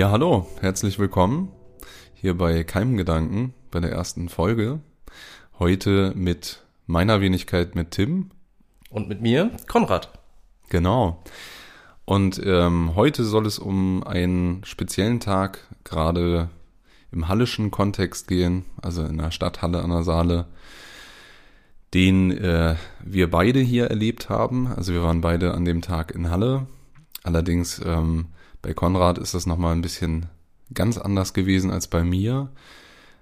Ja, hallo, herzlich willkommen hier bei Keimgedanken bei der ersten Folge. Heute mit meiner Wenigkeit mit Tim. Und mit mir, Konrad. Genau. Und ähm, heute soll es um einen speziellen Tag gerade im hallischen Kontext gehen, also in der Stadthalle an der Saale, den äh, wir beide hier erlebt haben. Also wir waren beide an dem Tag in Halle. Allerdings ähm, bei Konrad ist das nochmal ein bisschen ganz anders gewesen als bei mir.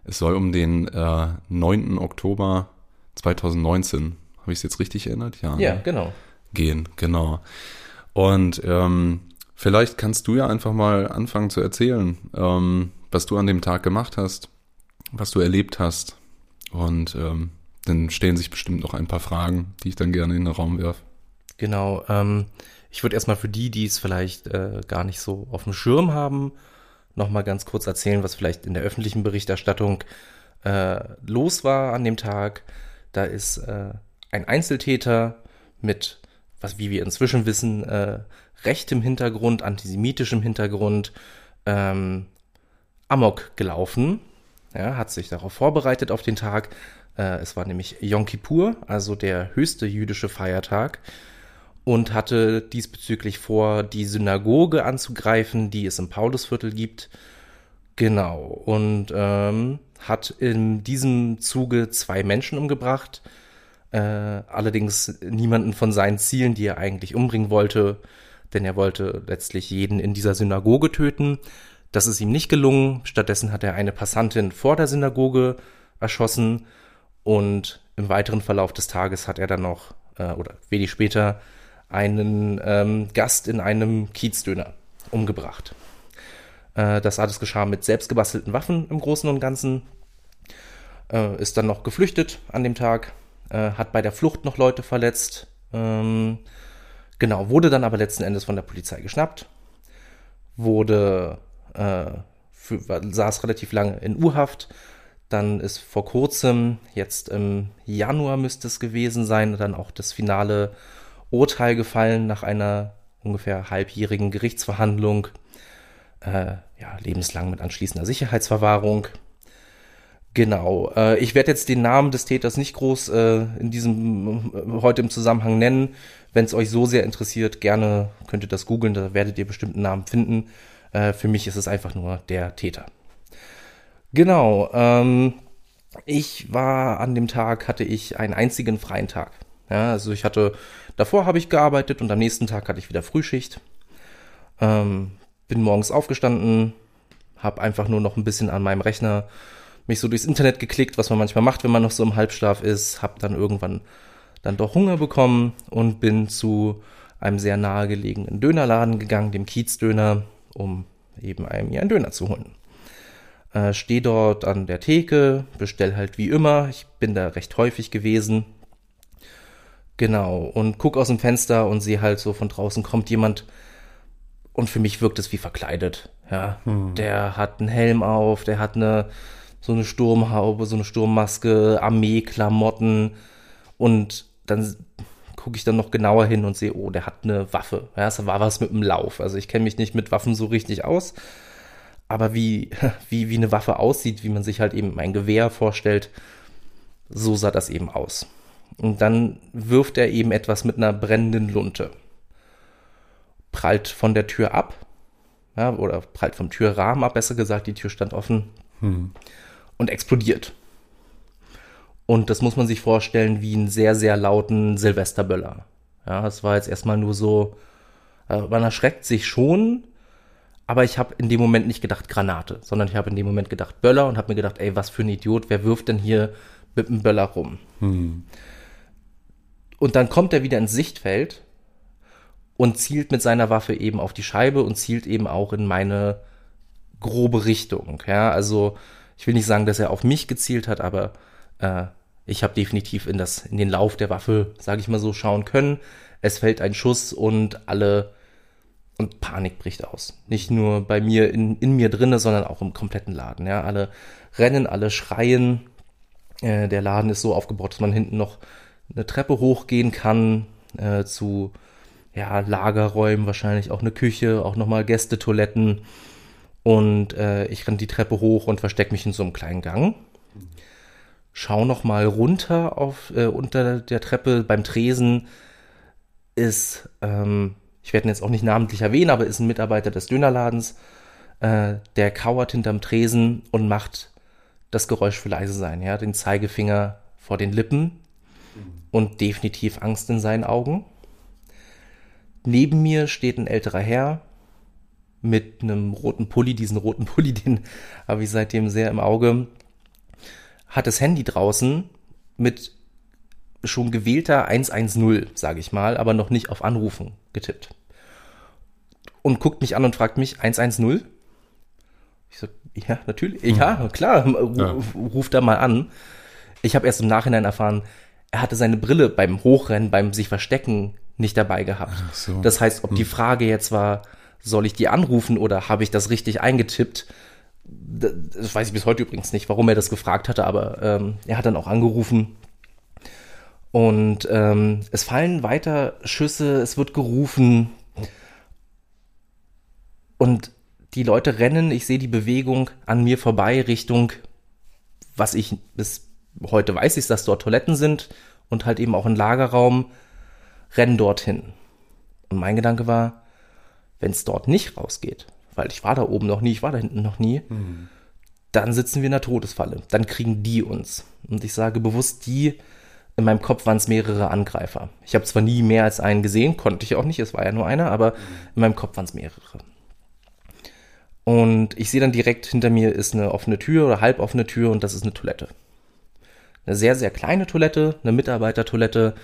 Es soll um den äh, 9. Oktober 2019, habe ich es jetzt richtig erinnert? Ja, ja ne? genau. Gehen, genau. Und ähm, vielleicht kannst du ja einfach mal anfangen zu erzählen, ähm, was du an dem Tag gemacht hast, was du erlebt hast. Und ähm, dann stellen sich bestimmt noch ein paar Fragen, die ich dann gerne in den Raum werfe. Genau. Ähm, ich würde erstmal für die, die es vielleicht äh, gar nicht so auf dem Schirm haben, nochmal ganz kurz erzählen, was vielleicht in der öffentlichen Berichterstattung äh, los war an dem Tag. Da ist äh, ein Einzeltäter mit was wie wir inzwischen wissen, äh, rechtem Hintergrund, antisemitischem Hintergrund, ähm, Amok gelaufen. Ja, hat sich darauf vorbereitet auf den Tag. Äh, es war nämlich Yom Kippur, also der höchste jüdische Feiertag. Und hatte diesbezüglich vor, die Synagoge anzugreifen, die es im Paulusviertel gibt. Genau. Und ähm, hat in diesem Zuge zwei Menschen umgebracht äh, allerdings niemanden von seinen Zielen, die er eigentlich umbringen wollte, denn er wollte letztlich jeden in dieser Synagoge töten. Das ist ihm nicht gelungen. Stattdessen hat er eine Passantin vor der Synagoge erschossen und im weiteren Verlauf des Tages hat er dann noch, äh, oder wenig später, einen ähm, Gast in einem Kiezdöner umgebracht. Äh, das alles geschah mit selbstgebastelten Waffen im Großen und Ganzen. Äh, ist dann noch geflüchtet an dem Tag, äh, hat bei der Flucht noch Leute verletzt. Ähm, genau, wurde dann aber letzten Endes von der Polizei geschnappt, wurde, äh, für, saß relativ lange in U-Haft. Dann ist vor kurzem, jetzt im Januar müsste es gewesen sein, dann auch das finale Urteil gefallen nach einer ungefähr halbjährigen Gerichtsverhandlung. Äh, ja, lebenslang mit anschließender Sicherheitsverwahrung. Genau. Äh, ich werde jetzt den Namen des Täters nicht groß äh, in diesem äh, heute im Zusammenhang nennen. Wenn es euch so sehr interessiert, gerne könnt ihr das googeln, da werdet ihr bestimmt einen Namen finden. Äh, für mich ist es einfach nur der Täter. Genau. Ähm, ich war an dem Tag, hatte ich einen einzigen freien Tag. Ja, also ich hatte, davor habe ich gearbeitet und am nächsten Tag hatte ich wieder Frühschicht. Ähm, bin morgens aufgestanden, habe einfach nur noch ein bisschen an meinem Rechner mich so durchs Internet geklickt, was man manchmal macht, wenn man noch so im Halbschlaf ist, hab dann irgendwann dann doch Hunger bekommen und bin zu einem sehr nahegelegenen Dönerladen gegangen, dem Kiezdöner, um eben einem mir einen Döner zu holen. Äh, Stehe dort an der Theke, bestell halt wie immer. Ich bin da recht häufig gewesen. Genau, und guck aus dem Fenster und sehe halt so von draußen kommt jemand und für mich wirkt es wie verkleidet. Ja, hm. der hat einen Helm auf, der hat eine so eine Sturmhaube, so eine Sturmmaske, Armeeklamotten und dann gucke ich dann noch genauer hin und sehe, oh, der hat eine Waffe. Ja, es war was mit dem Lauf. Also ich kenne mich nicht mit Waffen so richtig aus, aber wie, wie, wie eine Waffe aussieht, wie man sich halt eben ein Gewehr vorstellt, so sah das eben aus. Und dann wirft er eben etwas mit einer brennenden Lunte. Prallt von der Tür ab, ja, oder prallt vom Türrahmen ab, besser gesagt, die Tür stand offen. Hm und explodiert. Und das muss man sich vorstellen wie einen sehr, sehr lauten Silvesterböller. Ja, es war jetzt erstmal nur so, äh, man erschreckt sich schon, aber ich habe in dem Moment nicht gedacht Granate, sondern ich habe in dem Moment gedacht Böller und habe mir gedacht, ey, was für ein Idiot, wer wirft denn hier mit einem Böller rum? Hm. Und dann kommt er wieder ins Sichtfeld und zielt mit seiner Waffe eben auf die Scheibe und zielt eben auch in meine grobe Richtung. Ja, also ich will nicht sagen, dass er auf mich gezielt hat, aber äh, ich habe definitiv in, das, in den Lauf der Waffe, sage ich mal so, schauen können. Es fällt ein Schuss und alle und Panik bricht aus. Nicht nur bei mir in, in mir drinne, sondern auch im kompletten Laden. Ja, alle rennen, alle schreien. Äh, der Laden ist so aufgebaut, dass man hinten noch eine Treppe hochgehen kann äh, zu ja, Lagerräumen, wahrscheinlich auch eine Küche, auch nochmal Gästetoiletten. Und äh, ich renne die Treppe hoch und verstecke mich in so einem kleinen Gang. Schau noch mal runter auf äh, unter der Treppe beim Tresen ist, ähm, ich werde ihn jetzt auch nicht namentlich erwähnen, aber ist ein Mitarbeiter des Dönerladens, äh, der kauert hinterm Tresen und macht das Geräusch für leise sein, ja, den Zeigefinger vor den Lippen und definitiv Angst in seinen Augen. Neben mir steht ein älterer Herr mit einem roten Pulli, diesen roten Pulli, den habe ich seitdem sehr im Auge, hat das Handy draußen mit schon gewählter 110, sage ich mal, aber noch nicht auf Anrufen getippt. Und guckt mich an und fragt mich, 110? Ich so, ja, natürlich. Ja, klar, ruf, ja. ruf da mal an. Ich habe erst im Nachhinein erfahren, er hatte seine Brille beim Hochrennen, beim sich verstecken nicht dabei gehabt. So. Das heißt, ob hm. die Frage jetzt war, soll ich die anrufen oder habe ich das richtig eingetippt? Das weiß ich bis heute übrigens nicht, warum er das gefragt hatte, aber ähm, er hat dann auch angerufen. Und ähm, es fallen weiter Schüsse, es wird gerufen. Und die Leute rennen, ich sehe die Bewegung an mir vorbei Richtung, was ich bis heute weiß, ist, dass dort Toiletten sind und halt eben auch ein Lagerraum, rennen dorthin. Und mein Gedanke war, wenn es dort nicht rausgeht, weil ich war da oben noch nie, ich war da hinten noch nie, mhm. dann sitzen wir in der Todesfalle. Dann kriegen die uns. Und ich sage bewusst die, in meinem Kopf waren es mehrere Angreifer. Ich habe zwar nie mehr als einen gesehen, konnte ich auch nicht, es war ja nur einer, aber in meinem Kopf waren es mehrere. Und ich sehe dann direkt hinter mir ist eine offene Tür oder halboffene Tür und das ist eine Toilette. Eine sehr, sehr kleine Toilette, eine Mitarbeitertoilette.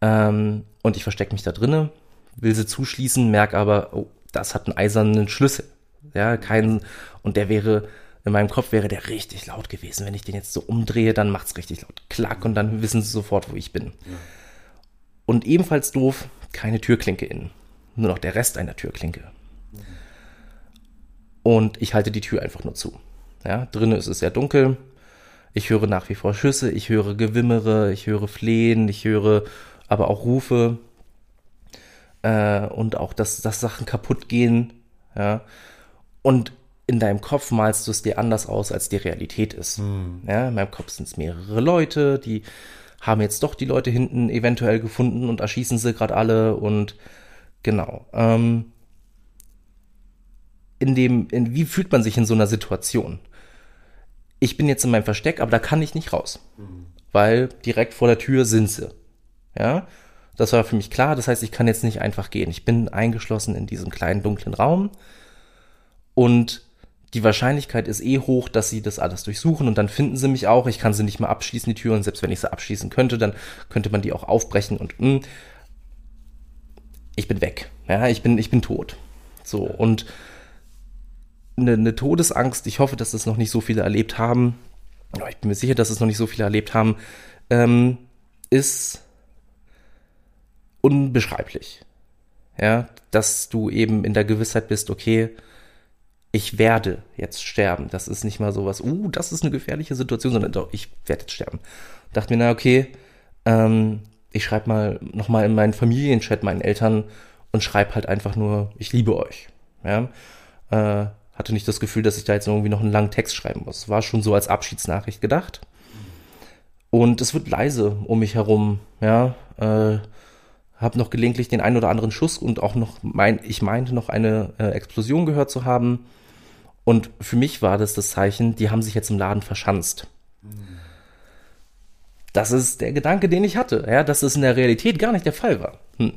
Ähm, und ich verstecke mich da drinnen, will sie zuschließen, merke aber, oh, das hat einen eisernen Schlüssel. Ja, keinen, und der wäre, in meinem Kopf wäre der richtig laut gewesen. Wenn ich den jetzt so umdrehe, dann macht's richtig laut. Klack, und dann wissen sie sofort, wo ich bin. Ja. Und ebenfalls doof, keine Türklinke innen. Nur noch der Rest einer Türklinke. Und ich halte die Tür einfach nur zu. Ja, drinnen ist es sehr dunkel. Ich höre nach wie vor Schüsse, ich höre Gewimmere, ich höre Flehen, ich höre aber auch Rufe äh, und auch, dass, dass Sachen kaputt gehen. Ja. Und in deinem Kopf malst du es dir anders aus, als die Realität ist. Mhm. Ja, in meinem Kopf sind es mehrere Leute, die haben jetzt doch die Leute hinten eventuell gefunden und erschießen sie gerade alle und genau. Ähm, in dem, in, wie fühlt man sich in so einer Situation? Ich bin jetzt in meinem Versteck, aber da kann ich nicht raus, mhm. weil direkt vor der Tür sind sie. Ja, das war für mich klar. Das heißt, ich kann jetzt nicht einfach gehen. Ich bin eingeschlossen in diesem kleinen dunklen Raum und die Wahrscheinlichkeit ist eh hoch, dass sie das alles durchsuchen und dann finden sie mich auch. Ich kann sie nicht mal abschließen, die Tür, und selbst wenn ich sie abschließen könnte, dann könnte man die auch aufbrechen und mh, hm, ich bin weg. Ja, ich bin, ich bin tot. So, und eine, eine Todesangst, ich hoffe, dass das noch nicht so viele erlebt haben, ich bin mir sicher, dass es noch nicht so viele erlebt haben, ähm, ist unbeschreiblich. Ja, dass du eben in der Gewissheit bist, okay, ich werde jetzt sterben. Das ist nicht mal sowas, uh, das ist eine gefährliche Situation, sondern doch, ich werde jetzt sterben. Dachte mir, na okay, ähm, ich schreibe mal nochmal in meinen Familienchat meinen Eltern und schreibe halt einfach nur, ich liebe euch. Ja, äh, hatte nicht das Gefühl, dass ich da jetzt irgendwie noch einen langen Text schreiben muss. War schon so als Abschiedsnachricht gedacht. Und es wird leise um mich herum, ja. Äh, habe noch gelegentlich den einen oder anderen Schuss und auch noch mein, ich meinte noch eine äh, Explosion gehört zu haben. Und für mich war das das Zeichen, die haben sich jetzt im Laden verschanzt. Das ist der Gedanke, den ich hatte, ja, dass es in der Realität gar nicht der Fall war. Hm.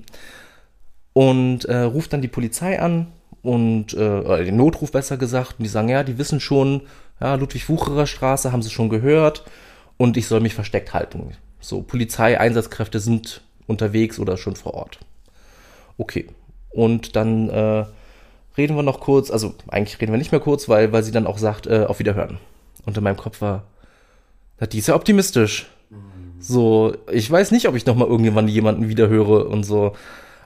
Und äh, ruft dann die Polizei an und äh, den Notruf besser gesagt, und die sagen, ja, die wissen schon, ja, Ludwig-Wucherer Straße haben sie schon gehört und ich soll mich versteckt halten. So, Polizeieinsatzkräfte sind unterwegs oder schon vor Ort. Okay. Und dann äh, reden wir noch kurz, also eigentlich reden wir nicht mehr kurz, weil, weil sie dann auch sagt, äh, auf Wiederhören. Und in meinem Kopf war, die ist ja optimistisch. So, ich weiß nicht, ob ich noch mal irgendwann jemanden wiederhöre und so.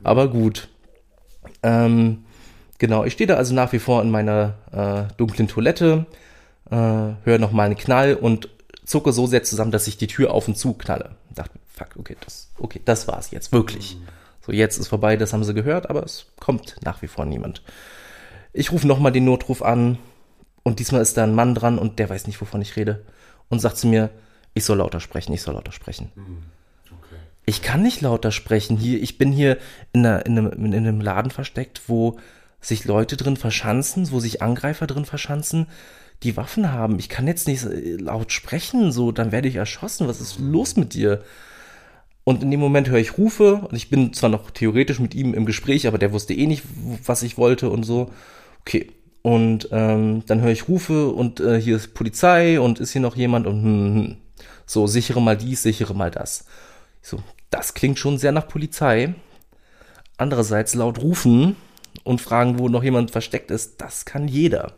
Aber gut. Ähm, genau, ich stehe da also nach wie vor in meiner äh, dunklen Toilette, äh, höre noch mal einen Knall und zucke so sehr zusammen, dass ich die Tür auf und zu knalle. Ich dachte, fuck, okay, das, okay, das war's jetzt, wirklich. So, jetzt ist vorbei, das haben sie gehört, aber es kommt nach wie vor niemand. Ich rufe nochmal den Notruf an und diesmal ist da ein Mann dran und der weiß nicht, wovon ich rede. Und sagt zu mir, ich soll lauter sprechen, ich soll lauter sprechen. Okay. Ich kann nicht lauter sprechen hier. Ich bin hier in, einer, in, einem, in einem Laden versteckt, wo sich Leute drin verschanzen, wo sich Angreifer drin verschanzen, die Waffen haben. Ich kann jetzt nicht laut sprechen, so, dann werde ich erschossen. Was ist los mit dir? Und in dem Moment höre ich Rufe und ich bin zwar noch theoretisch mit ihm im Gespräch, aber der wusste eh nicht, was ich wollte und so. Okay. Und ähm, dann höre ich Rufe und äh, hier ist Polizei und ist hier noch jemand und hm, hm. so, sichere mal dies, sichere mal das. Ich so, das klingt schon sehr nach Polizei. Andererseits laut rufen und fragen, wo noch jemand versteckt ist, das kann jeder.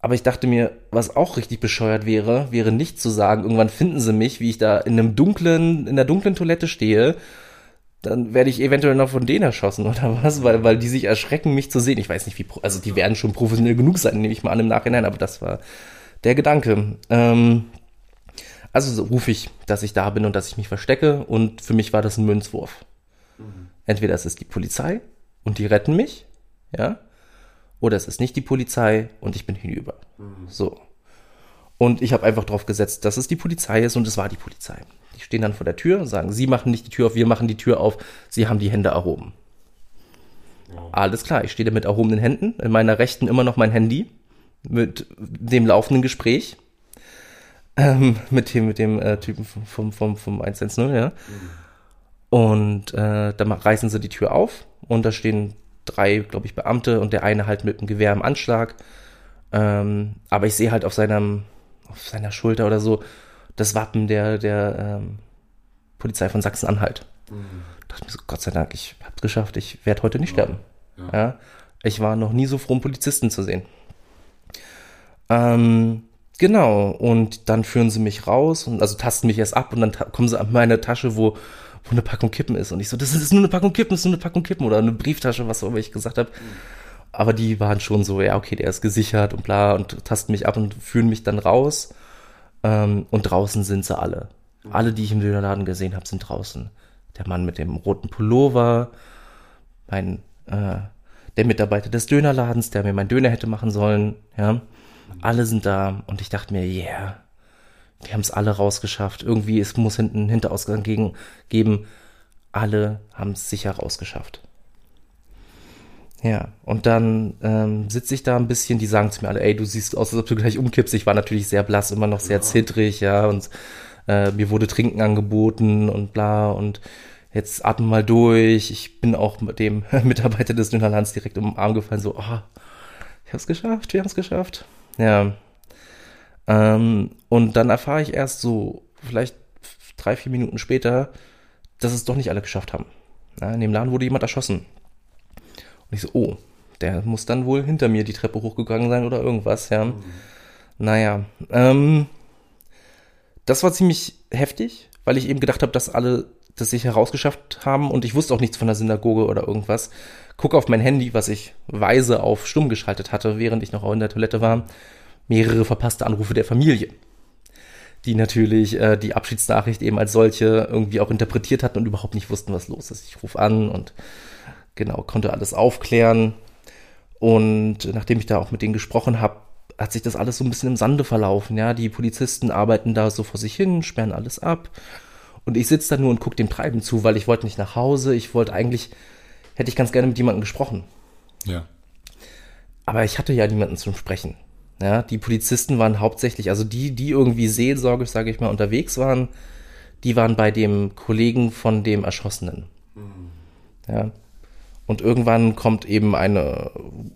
Aber ich dachte mir, was auch richtig bescheuert wäre, wäre nicht zu sagen, irgendwann finden sie mich, wie ich da in einem dunklen, in der dunklen Toilette stehe, dann werde ich eventuell noch von denen erschossen oder was, weil, weil die sich erschrecken, mich zu sehen. Ich weiß nicht, wie, also die werden schon professionell genug sein, nehme ich mal an im Nachhinein, aber das war der Gedanke. Ähm, also so rufe ich, dass ich da bin und dass ich mich verstecke und für mich war das ein Münzwurf. Entweder es ist die Polizei und die retten mich, ja, oder es ist nicht die Polizei und ich bin hinüber. So. Und ich habe einfach drauf gesetzt, dass es die Polizei ist und es war die Polizei. Die stehen dann vor der Tür und sagen, sie machen nicht die Tür auf, wir machen die Tür auf, sie haben die Hände erhoben. Alles klar, ich stehe da mit erhobenen Händen, in meiner rechten immer noch mein Handy, mit dem laufenden Gespräch, ähm, mit dem, mit dem äh, Typen vom, vom, vom 110, ja. Und äh, dann reißen sie die Tür auf und da stehen drei, glaube ich, Beamte und der eine halt mit dem Gewehr im Anschlag. Ähm, aber ich sehe halt auf seinem, auf seiner Schulter oder so das Wappen der, der ähm, Polizei von Sachsen-Anhalt. Mhm. dachte mir so, Gott sei Dank, ich hab's geschafft, ich werde heute nicht sterben. Ja. Ja. Ich war noch nie so froh, einen Polizisten zu sehen. Ähm, genau, und dann führen sie mich raus und also tasten mich erst ab und dann kommen sie an meine Tasche, wo, wo eine Packung Kippen ist. Und ich so, das ist nur eine Packung Kippen, das ist nur eine Packung Kippen oder eine Brieftasche, was auch immer ich gesagt habe. Aber die waren schon so, ja, okay, der ist gesichert und bla und tasten mich ab und führen mich dann raus. Ähm, und draußen sind sie alle. Alle, die ich im Dönerladen gesehen habe, sind draußen. Der Mann mit dem roten Pullover, mein, äh, der Mitarbeiter des Dönerladens, der mir meinen Döner hätte machen sollen, ja. Alle sind da und ich dachte mir, yeah, wir haben es alle rausgeschafft. Irgendwie, es muss hinten einen Hinterausgang gegen, geben. Alle haben es sicher rausgeschafft. Ja, und dann ähm, sitze ich da ein bisschen, die sagen zu mir alle, ey, du siehst aus, als ob du gleich umkippst. Ich war natürlich sehr blass, immer noch sehr zittrig, ja, und äh, mir wurde Trinken angeboten und bla und jetzt atme mal durch. Ich bin auch mit dem Mitarbeiter des Dönerlands direkt um den Arm gefallen, so, oh, ich hab's geschafft, wir haben's geschafft. Ja. Ähm, und dann erfahre ich erst so, vielleicht drei, vier Minuten später, dass es doch nicht alle geschafft haben. Ja, in dem Laden wurde jemand erschossen. Und ich so, oh, der muss dann wohl hinter mir die Treppe hochgegangen sein oder irgendwas, ja. Naja, ähm, das war ziemlich heftig, weil ich eben gedacht habe, dass alle das sich herausgeschafft haben und ich wusste auch nichts von der Synagoge oder irgendwas. Guck auf mein Handy, was ich weise auf stumm geschaltet hatte, während ich noch in der Toilette war. Mehrere verpasste Anrufe der Familie, die natürlich äh, die Abschiedsnachricht eben als solche irgendwie auch interpretiert hatten und überhaupt nicht wussten, was los ist. Ich rufe an und genau, konnte alles aufklären. Und nachdem ich da auch mit denen gesprochen habe, hat sich das alles so ein bisschen im Sande verlaufen. Ja, die Polizisten arbeiten da so vor sich hin, sperren alles ab. Und ich sitze da nur und gucke dem Treiben zu, weil ich wollte nicht nach Hause. Ich wollte eigentlich, hätte ich ganz gerne mit jemandem gesprochen. Ja. Aber ich hatte ja niemanden zum Sprechen. Ja, die Polizisten waren hauptsächlich, also die, die irgendwie seelsorgisch, sage ich mal, unterwegs waren, die waren bei dem Kollegen von dem Erschossenen. Ja. Und irgendwann kommt eben eine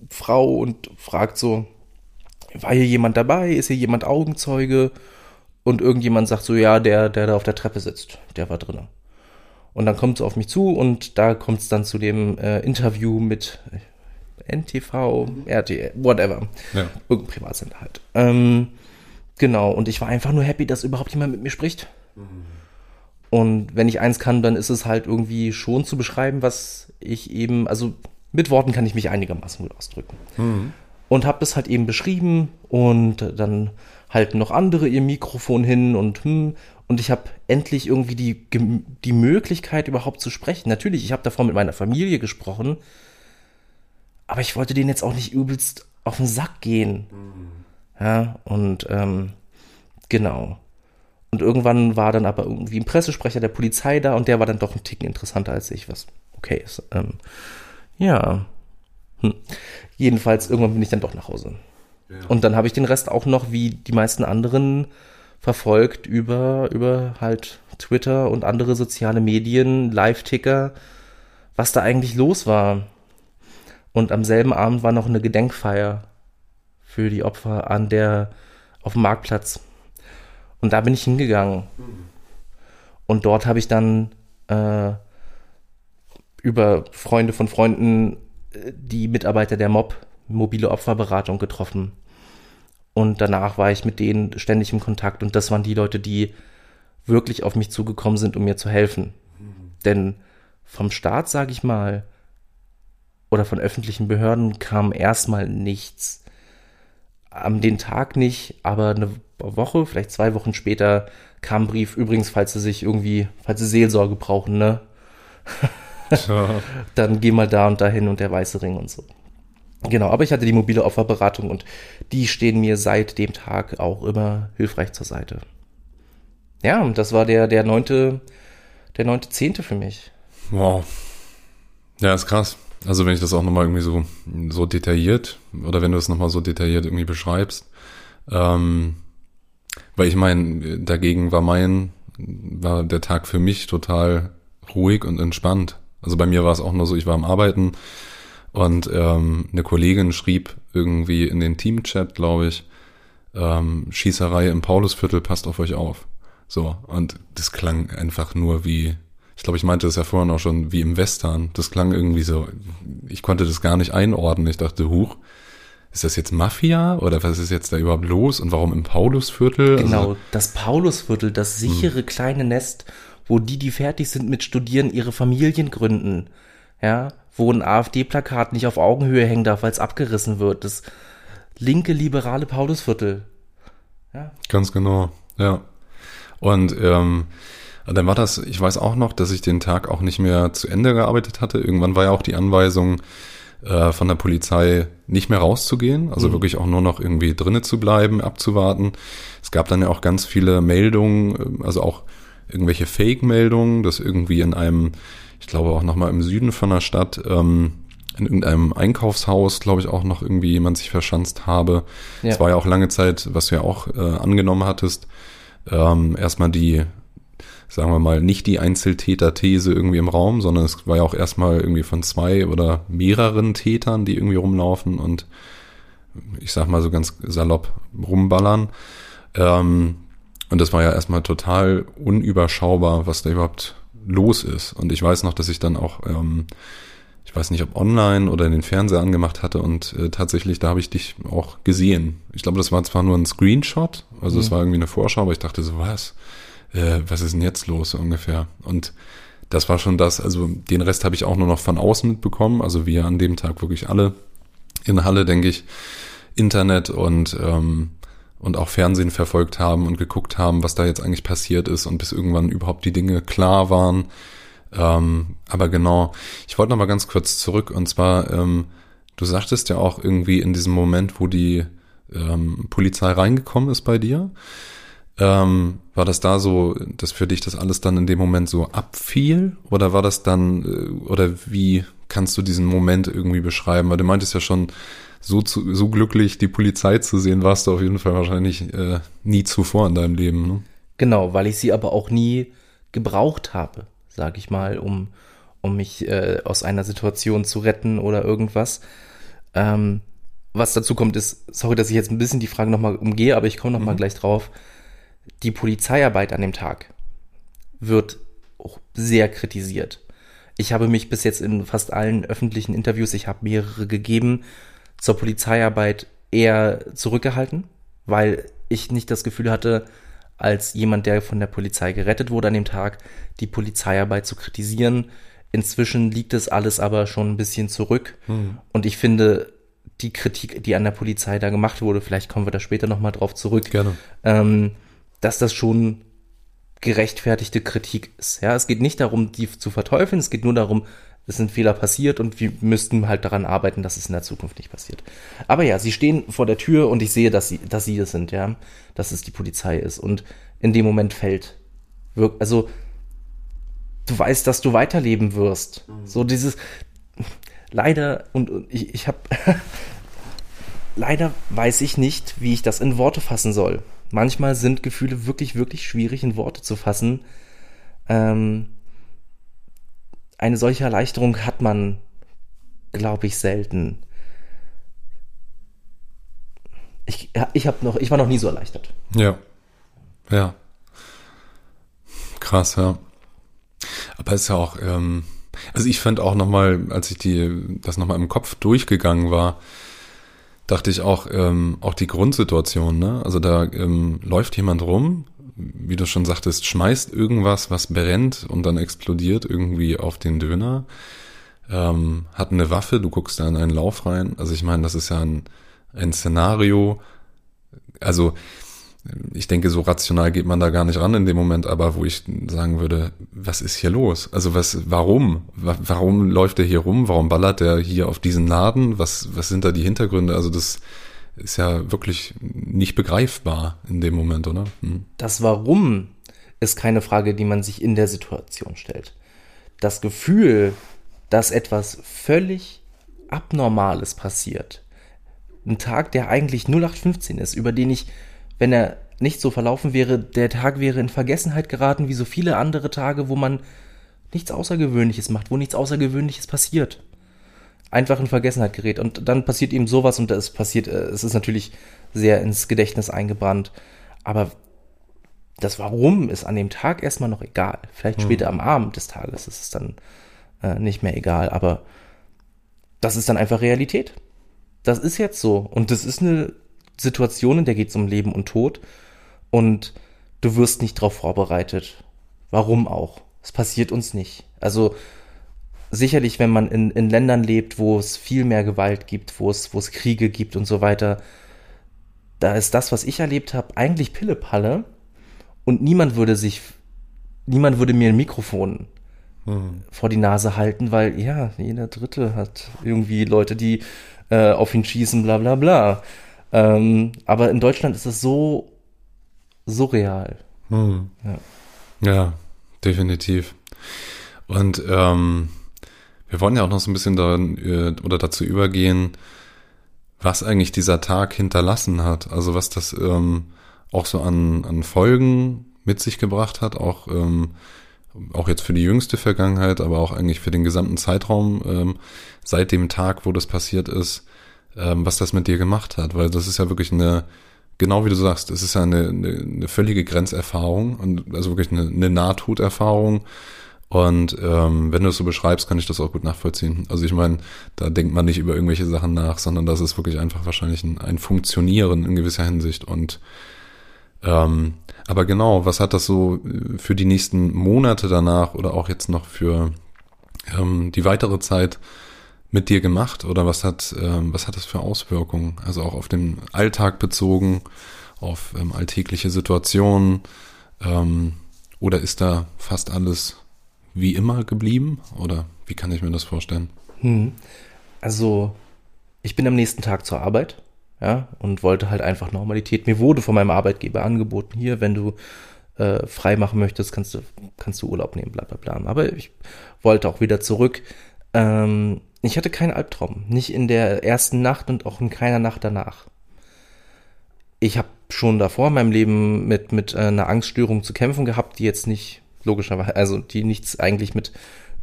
Frau und fragt so, war hier jemand dabei? Ist hier jemand Augenzeuge? Und irgendjemand sagt so, ja, der, der da auf der Treppe sitzt, der war drinnen. Und dann kommt sie auf mich zu und da kommt es dann zu dem äh, Interview mit NTV, RTL, whatever. Ja. Irgendein Privatsender halt. Ähm, genau, und ich war einfach nur happy, dass überhaupt jemand mit mir spricht. Und wenn ich eins kann, dann ist es halt irgendwie schon zu beschreiben, was ich eben, also mit Worten kann ich mich einigermaßen gut ausdrücken. Und habe das halt eben beschrieben und dann halten noch andere ihr Mikrofon hin und hm, und ich habe endlich irgendwie die, die Möglichkeit überhaupt zu sprechen. Natürlich, ich habe davor mit meiner Familie gesprochen, aber ich wollte denen jetzt auch nicht übelst auf den Sack gehen. Ja, und ähm, genau. Und irgendwann war dann aber irgendwie ein Pressesprecher der Polizei da und der war dann doch ein Ticken interessanter als ich, was okay ist. Ähm, ja. Hm. Jedenfalls, irgendwann bin ich dann doch nach Hause. Ja. Und dann habe ich den Rest auch noch, wie die meisten anderen, verfolgt über, über halt Twitter und andere soziale Medien, Live-Ticker, was da eigentlich los war. Und am selben Abend war noch eine Gedenkfeier für die Opfer an der, auf dem Marktplatz. Und da bin ich hingegangen. Und dort habe ich dann äh, über Freunde von Freunden äh, die Mitarbeiter der MOB, mobile Opferberatung, getroffen. Und danach war ich mit denen ständig im Kontakt. Und das waren die Leute, die wirklich auf mich zugekommen sind, um mir zu helfen. Denn vom Staat, sage ich mal, oder von öffentlichen Behörden kam erstmal nichts. Am den Tag nicht, aber eine Woche, vielleicht zwei Wochen später kam ein Brief, übrigens, falls sie sich irgendwie, falls sie Seelsorge brauchen, ne? Ja. Dann geh mal da und dahin und der weiße Ring und so. Genau, aber ich hatte die mobile Opferberatung und die stehen mir seit dem Tag auch immer hilfreich zur Seite. Ja, und das war der, der neunte, der neunte Zehnte für mich. Wow. Ja, ist krass. Also wenn ich das auch nochmal irgendwie so, so detailliert oder wenn du es nochmal so detailliert irgendwie beschreibst, ähm, weil ich meine, dagegen war mein, war der Tag für mich total ruhig und entspannt. Also bei mir war es auch nur so, ich war am Arbeiten und ähm, eine Kollegin schrieb irgendwie in den Teamchat, glaube ich, ähm, Schießerei im Paulusviertel, passt auf euch auf. So, und das klang einfach nur wie, ich glaube, ich meinte es ja vorhin auch schon, wie im Western. Das klang irgendwie so, ich konnte das gar nicht einordnen. Ich dachte, huch, ist das jetzt Mafia oder was ist jetzt da überhaupt los und warum im Paulusviertel? Genau, also, das Paulusviertel, das sichere mh. kleine Nest, wo die, die fertig sind mit Studieren, ihre Familien gründen. Ja, wo ein AfD-Plakat nicht auf Augenhöhe hängen darf, weil es abgerissen wird. Das linke, liberale Paulusviertel. Ja. Ganz genau, ja. Und ähm, dann war das, ich weiß auch noch, dass ich den Tag auch nicht mehr zu Ende gearbeitet hatte. Irgendwann war ja auch die Anweisung äh, von der Polizei, nicht mehr rauszugehen, also mhm. wirklich auch nur noch irgendwie drinnen zu bleiben, abzuwarten. Es gab dann ja auch ganz viele Meldungen, also auch irgendwelche Fake-Meldungen, dass irgendwie in einem, ich glaube auch nochmal im Süden von der Stadt, ähm, in irgendeinem Einkaufshaus, glaube ich, auch noch irgendwie jemand sich verschanzt habe. Es ja. war ja auch lange Zeit, was du ja auch äh, angenommen hattest, ähm, erstmal die, sagen wir mal, nicht die Einzeltäter-These irgendwie im Raum, sondern es war ja auch erstmal irgendwie von zwei oder mehreren Tätern, die irgendwie rumlaufen und ich sag mal so ganz salopp rumballern. Ähm, und das war ja erstmal total unüberschaubar, was da überhaupt los ist. Und ich weiß noch, dass ich dann auch, ähm, ich weiß nicht, ob online oder in den Fernseher angemacht hatte und äh, tatsächlich, da habe ich dich auch gesehen. Ich glaube, das war zwar nur ein Screenshot, also es mhm. war irgendwie eine Vorschau, aber ich dachte so, was? Äh, was ist denn jetzt los so ungefähr? Und das war schon das, also den Rest habe ich auch nur noch von außen mitbekommen, also wir an dem Tag wirklich alle in Halle, denke ich, Internet und ähm, und auch Fernsehen verfolgt haben und geguckt haben, was da jetzt eigentlich passiert ist und bis irgendwann überhaupt die Dinge klar waren. Ähm, aber genau, ich wollte noch mal ganz kurz zurück und zwar, ähm, du sagtest ja auch irgendwie in diesem Moment, wo die ähm, Polizei reingekommen ist bei dir, ähm, war das da so, dass für dich das alles dann in dem Moment so abfiel? Oder war das dann, äh, oder wie kannst du diesen Moment irgendwie beschreiben? Weil du meintest ja schon, so, zu, so glücklich, die Polizei zu sehen, warst du auf jeden Fall wahrscheinlich äh, nie zuvor in deinem Leben. Ne? Genau, weil ich sie aber auch nie gebraucht habe, sag ich mal, um, um mich äh, aus einer Situation zu retten oder irgendwas. Ähm, was dazu kommt, ist, sorry, dass ich jetzt ein bisschen die Frage nochmal umgehe, aber ich komme nochmal mhm. gleich drauf. Die Polizeiarbeit an dem Tag wird auch sehr kritisiert. Ich habe mich bis jetzt in fast allen öffentlichen Interviews, ich habe mehrere gegeben, zur Polizeiarbeit eher zurückgehalten, weil ich nicht das Gefühl hatte, als jemand, der von der Polizei gerettet wurde an dem Tag, die Polizeiarbeit zu kritisieren. Inzwischen liegt es alles aber schon ein bisschen zurück. Hm. Und ich finde, die Kritik, die an der Polizei da gemacht wurde, vielleicht kommen wir da später nochmal drauf zurück, Gerne. Ähm, dass das schon gerechtfertigte Kritik ist. Ja, es geht nicht darum, die zu verteufeln, es geht nur darum, es sind Fehler passiert und wir müssten halt daran arbeiten, dass es in der Zukunft nicht passiert. Aber ja, sie stehen vor der Tür und ich sehe, dass sie, dass sie es sind, ja, dass es die Polizei ist. Und in dem Moment fällt, also du weißt, dass du weiterleben wirst. Mhm. So dieses, leider, und, und ich, ich habe, leider weiß ich nicht, wie ich das in Worte fassen soll. Manchmal sind Gefühle wirklich, wirklich schwierig in Worte zu fassen. Ähm, eine solche Erleichterung hat man, glaube ich, selten. Ich, ich, hab noch, ich war noch nie so erleichtert. Ja. Ja. Krass, ja. Aber es ist ja auch, ähm, also ich fand auch nochmal, als ich die, das nochmal im Kopf durchgegangen war, dachte ich auch, ähm, auch die Grundsituation, ne? Also da ähm, läuft jemand rum, wie du schon sagtest, schmeißt irgendwas, was brennt und dann explodiert irgendwie auf den Döner. Ähm, hat eine Waffe, du guckst da in einen Lauf rein. Also ich meine, das ist ja ein, ein Szenario. Also ich denke, so rational geht man da gar nicht ran in dem Moment, aber wo ich sagen würde, was ist hier los? Also was, warum? Warum läuft der hier rum? Warum ballert der hier auf diesen Laden? Was, was sind da die Hintergründe? Also das, ist ja wirklich nicht begreifbar in dem Moment, oder? Hm. Das Warum ist keine Frage, die man sich in der Situation stellt. Das Gefühl, dass etwas völlig Abnormales passiert. Ein Tag, der eigentlich 0815 ist, über den ich, wenn er nicht so verlaufen wäre, der Tag wäre in Vergessenheit geraten, wie so viele andere Tage, wo man nichts Außergewöhnliches macht, wo nichts Außergewöhnliches passiert einfach in Vergessenheit gerät. Und dann passiert ihm sowas und es passiert, äh, es ist natürlich sehr ins Gedächtnis eingebrannt. Aber das Warum ist an dem Tag erstmal noch egal. Vielleicht hm. später am Abend des Tages ist es dann äh, nicht mehr egal. Aber das ist dann einfach Realität. Das ist jetzt so. Und das ist eine Situation, in der geht es um Leben und Tod. Und du wirst nicht darauf vorbereitet. Warum auch? Es passiert uns nicht. Also sicherlich, wenn man in, in Ländern lebt, wo es viel mehr Gewalt gibt, wo es, wo es Kriege gibt und so weiter, da ist das, was ich erlebt habe, eigentlich Pillepalle und niemand würde sich, niemand würde mir ein Mikrofon mhm. vor die Nase halten, weil ja, jeder Dritte hat irgendwie Leute, die äh, auf ihn schießen, bla bla bla. Ähm, aber in Deutschland ist es so surreal. Mhm. Ja. ja, definitiv. Und ähm, wir wollen ja auch noch so ein bisschen daran äh, oder dazu übergehen, was eigentlich dieser Tag hinterlassen hat. Also was das ähm, auch so an, an Folgen mit sich gebracht hat, auch, ähm, auch jetzt für die jüngste Vergangenheit, aber auch eigentlich für den gesamten Zeitraum ähm, seit dem Tag, wo das passiert ist, ähm, was das mit dir gemacht hat. Weil das ist ja wirklich eine, genau wie du sagst, es ist ja eine, eine, eine völlige Grenzerfahrung und also wirklich eine, eine Nahtoderfahrung und ähm, wenn du es so beschreibst, kann ich das auch gut nachvollziehen. Also ich meine, da denkt man nicht über irgendwelche Sachen nach, sondern das ist wirklich einfach wahrscheinlich ein, ein Funktionieren in gewisser Hinsicht. Und ähm, aber genau, was hat das so äh, für die nächsten Monate danach oder auch jetzt noch für ähm, die weitere Zeit mit dir gemacht? Oder was hat, ähm, was hat das für Auswirkungen? Also auch auf den Alltag bezogen, auf ähm, alltägliche Situationen? Ähm, oder ist da fast alles wie immer geblieben? Oder wie kann ich mir das vorstellen? Hm. Also, ich bin am nächsten Tag zur Arbeit, ja, und wollte halt einfach Normalität. Mir wurde von meinem Arbeitgeber angeboten, hier, wenn du äh, frei machen möchtest, kannst du, kannst du Urlaub nehmen, bla bla bla. Aber ich wollte auch wieder zurück. Ähm, ich hatte keinen Albtraum. Nicht in der ersten Nacht und auch in keiner Nacht danach. Ich habe schon davor in meinem Leben mit, mit äh, einer Angststörung zu kämpfen gehabt, die jetzt nicht logischerweise, also die nichts eigentlich mit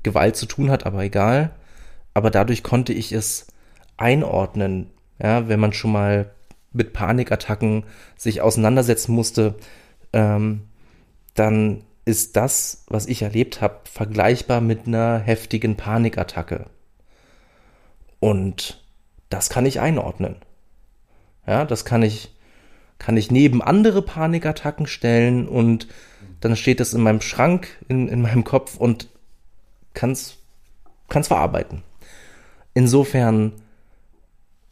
Gewalt zu tun hat, aber egal. Aber dadurch konnte ich es einordnen, ja, wenn man schon mal mit Panikattacken sich auseinandersetzen musste, ähm, dann ist das, was ich erlebt habe, vergleichbar mit einer heftigen Panikattacke. Und das kann ich einordnen. Ja, das kann ich, kann ich neben andere Panikattacken stellen und dann steht es in meinem Schrank, in, in meinem Kopf und kann es verarbeiten. Insofern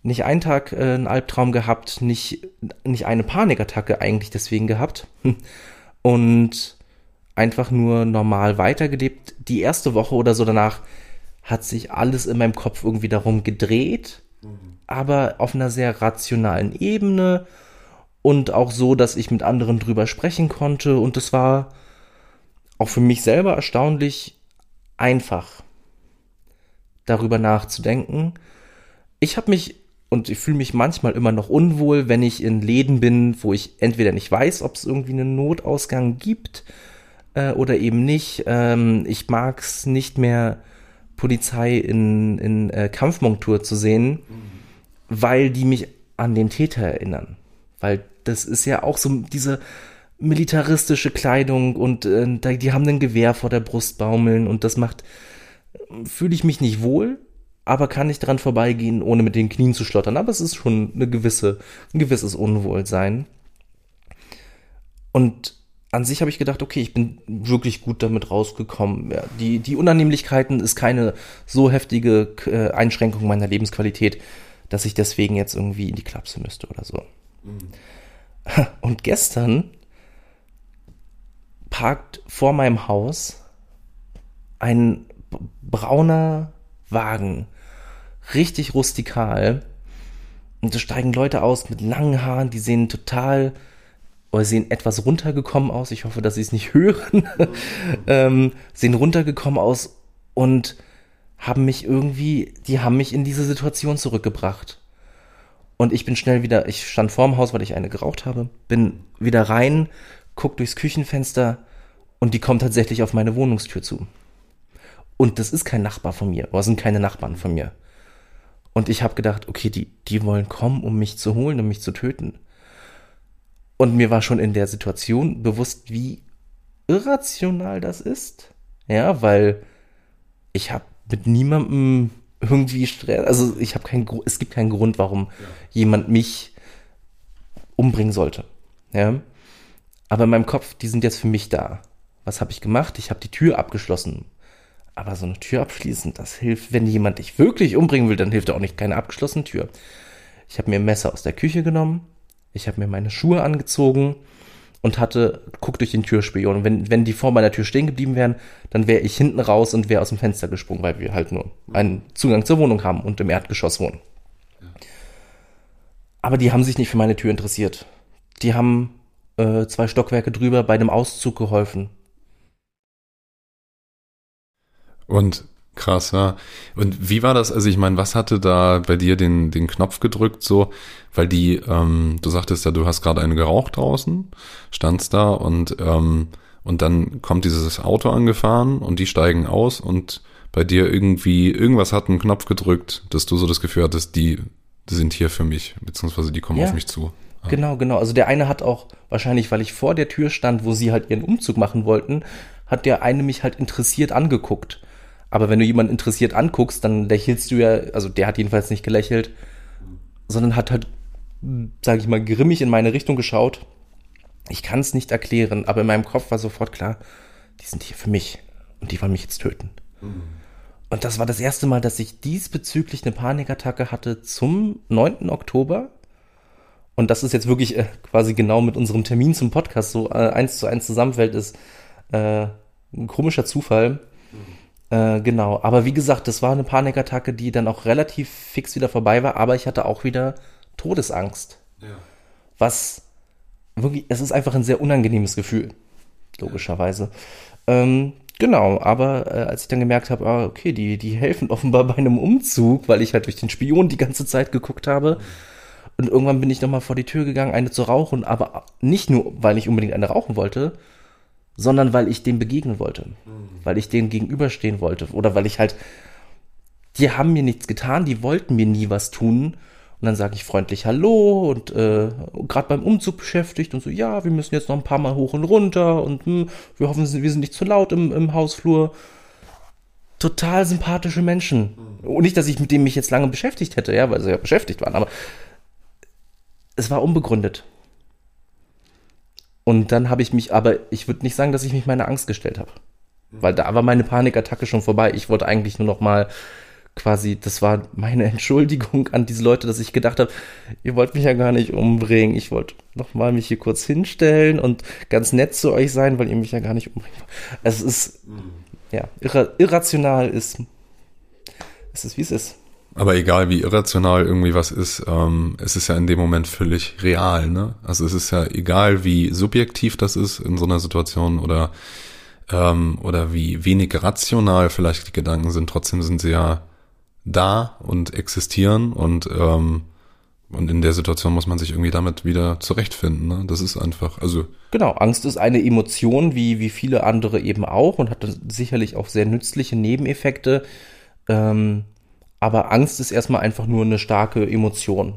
nicht einen Tag äh, einen Albtraum gehabt, nicht, nicht eine Panikattacke eigentlich deswegen gehabt und einfach nur normal weitergelebt. Die erste Woche oder so danach hat sich alles in meinem Kopf irgendwie darum gedreht, aber auf einer sehr rationalen Ebene und auch so, dass ich mit anderen drüber sprechen konnte und es war auch für mich selber erstaunlich einfach darüber nachzudenken. Ich habe mich und ich fühle mich manchmal immer noch unwohl, wenn ich in Läden bin, wo ich entweder nicht weiß, ob es irgendwie einen Notausgang gibt äh, oder eben nicht. Ähm, ich mag es nicht mehr, Polizei in, in äh, Kampfmontur zu sehen, weil die mich an den Täter erinnern. Weil das ist ja auch so diese militaristische Kleidung und äh, die haben ein Gewehr vor der Brust baumeln und das macht, fühle ich mich nicht wohl aber kann nicht dran vorbeigehen, ohne mit den Knien zu schlottern. Aber es ist schon eine gewisse, ein gewisses Unwohlsein. Und an sich habe ich gedacht, okay, ich bin wirklich gut damit rausgekommen. Ja, die, die Unannehmlichkeiten ist keine so heftige äh, Einschränkung meiner Lebensqualität, dass ich deswegen jetzt irgendwie in die Klapse müsste oder so. Mhm. Und gestern parkt vor meinem Haus ein brauner Wagen. Richtig rustikal. Und da steigen Leute aus mit langen Haaren, die sehen total oder sehen etwas runtergekommen aus. Ich hoffe, dass sie es nicht hören. ähm, sehen runtergekommen aus und haben mich irgendwie, die haben mich in diese Situation zurückgebracht. Und ich bin schnell wieder, ich stand vorm Haus, weil ich eine geraucht habe, bin wieder rein, guck durchs Küchenfenster und die kommen tatsächlich auf meine Wohnungstür zu. Und das ist kein Nachbar von mir, oder sind keine Nachbarn von mir. Und ich habe gedacht, okay, die, die wollen kommen, um mich zu holen, um mich zu töten. Und mir war schon in der Situation bewusst, wie irrational das ist. Ja, weil ich habe mit niemandem irgendwie Stress, also ich habe keinen, es gibt keinen Grund, warum ja. jemand mich umbringen sollte. Ja, aber in meinem Kopf, die sind jetzt für mich da. Was habe ich gemacht? Ich habe die Tür abgeschlossen. Aber so eine Tür abschließen, das hilft, wenn jemand dich wirklich umbringen will, dann hilft auch nicht keine abgeschlossene Tür. Ich habe mir ein Messer aus der Küche genommen, ich habe mir meine Schuhe angezogen und hatte, guck durch den Türspion. Und wenn, wenn die vor meiner Tür stehen geblieben wären, dann wäre ich hinten raus und wäre aus dem Fenster gesprungen, weil wir halt nur einen Zugang zur Wohnung haben und im Erdgeschoss wohnen. Aber die haben sich nicht für meine Tür interessiert. Die haben äh, zwei Stockwerke drüber bei einem Auszug geholfen. Und krass, ja. Und wie war das? Also ich meine, was hatte da bei dir den, den Knopf gedrückt so? Weil die, ähm, du sagtest ja, du hast gerade eine geraucht draußen, standst da und, ähm, und dann kommt dieses Auto angefahren und die steigen aus und bei dir irgendwie, irgendwas hat einen Knopf gedrückt, dass du so das Gefühl hattest, die, sind hier für mich, beziehungsweise die kommen ja. auf mich zu. Genau, genau. Also der eine hat auch, wahrscheinlich, weil ich vor der Tür stand, wo sie halt ihren Umzug machen wollten, hat der eine mich halt interessiert angeguckt. Aber wenn du jemanden interessiert anguckst, dann lächelst du ja, also der hat jedenfalls nicht gelächelt, sondern hat halt, sage ich mal, grimmig in meine Richtung geschaut. Ich kann es nicht erklären, aber in meinem Kopf war sofort klar, die sind hier für mich und die wollen mich jetzt töten. Mhm. Und das war das erste Mal, dass ich diesbezüglich eine Panikattacke hatte zum 9. Oktober. Und das ist jetzt wirklich äh, quasi genau mit unserem Termin zum Podcast so äh, eins zu eins zusammenfällt, ist äh, ein komischer Zufall. Äh, genau, aber wie gesagt, das war eine Panikattacke, die dann auch relativ fix wieder vorbei war, aber ich hatte auch wieder Todesangst. Ja. Was wirklich, es ist einfach ein sehr unangenehmes Gefühl, logischerweise. Ja. Ähm, genau, aber äh, als ich dann gemerkt habe, ah, okay, die, die helfen offenbar bei einem Umzug, weil ich halt durch den Spion die ganze Zeit geguckt habe. Mhm. Und irgendwann bin ich nochmal vor die Tür gegangen, eine zu rauchen, aber nicht nur, weil ich unbedingt eine rauchen wollte, sondern weil ich dem begegnen wollte, mhm. weil ich dem gegenüberstehen wollte oder weil ich halt, die haben mir nichts getan, die wollten mir nie was tun. Und dann sage ich freundlich Hallo und äh, gerade beim Umzug beschäftigt und so, ja, wir müssen jetzt noch ein paar Mal hoch und runter und hm, wir hoffen, wir sind nicht zu laut im, im Hausflur. Total sympathische Menschen. Mhm. Und nicht, dass ich mit dem mich jetzt lange beschäftigt hätte, ja, weil sie ja beschäftigt waren, aber es war unbegründet. Und dann habe ich mich, aber ich würde nicht sagen, dass ich mich meiner Angst gestellt habe. Weil da war meine Panikattacke schon vorbei. Ich wollte eigentlich nur noch mal quasi, das war meine Entschuldigung an diese Leute, dass ich gedacht habe, ihr wollt mich ja gar nicht umbringen. Ich wollte noch mal mich hier kurz hinstellen und ganz nett zu euch sein, weil ihr mich ja gar nicht umbringt. Es ist, mhm. ja, irra irrational ist es ist, wie es ist. Aber egal, wie irrational irgendwie was ist, ähm, es ist ja in dem Moment völlig real, ne? Also es ist ja egal, wie subjektiv das ist in so einer Situation oder ähm, oder wie wenig rational vielleicht die Gedanken sind, trotzdem sind sie ja da und existieren und ähm, und in der Situation muss man sich irgendwie damit wieder zurechtfinden. Ne? Das ist einfach, also. Genau, Angst ist eine Emotion, wie, wie viele andere eben auch und hat sicherlich auch sehr nützliche Nebeneffekte. Ähm, aber Angst ist erstmal einfach nur eine starke Emotion.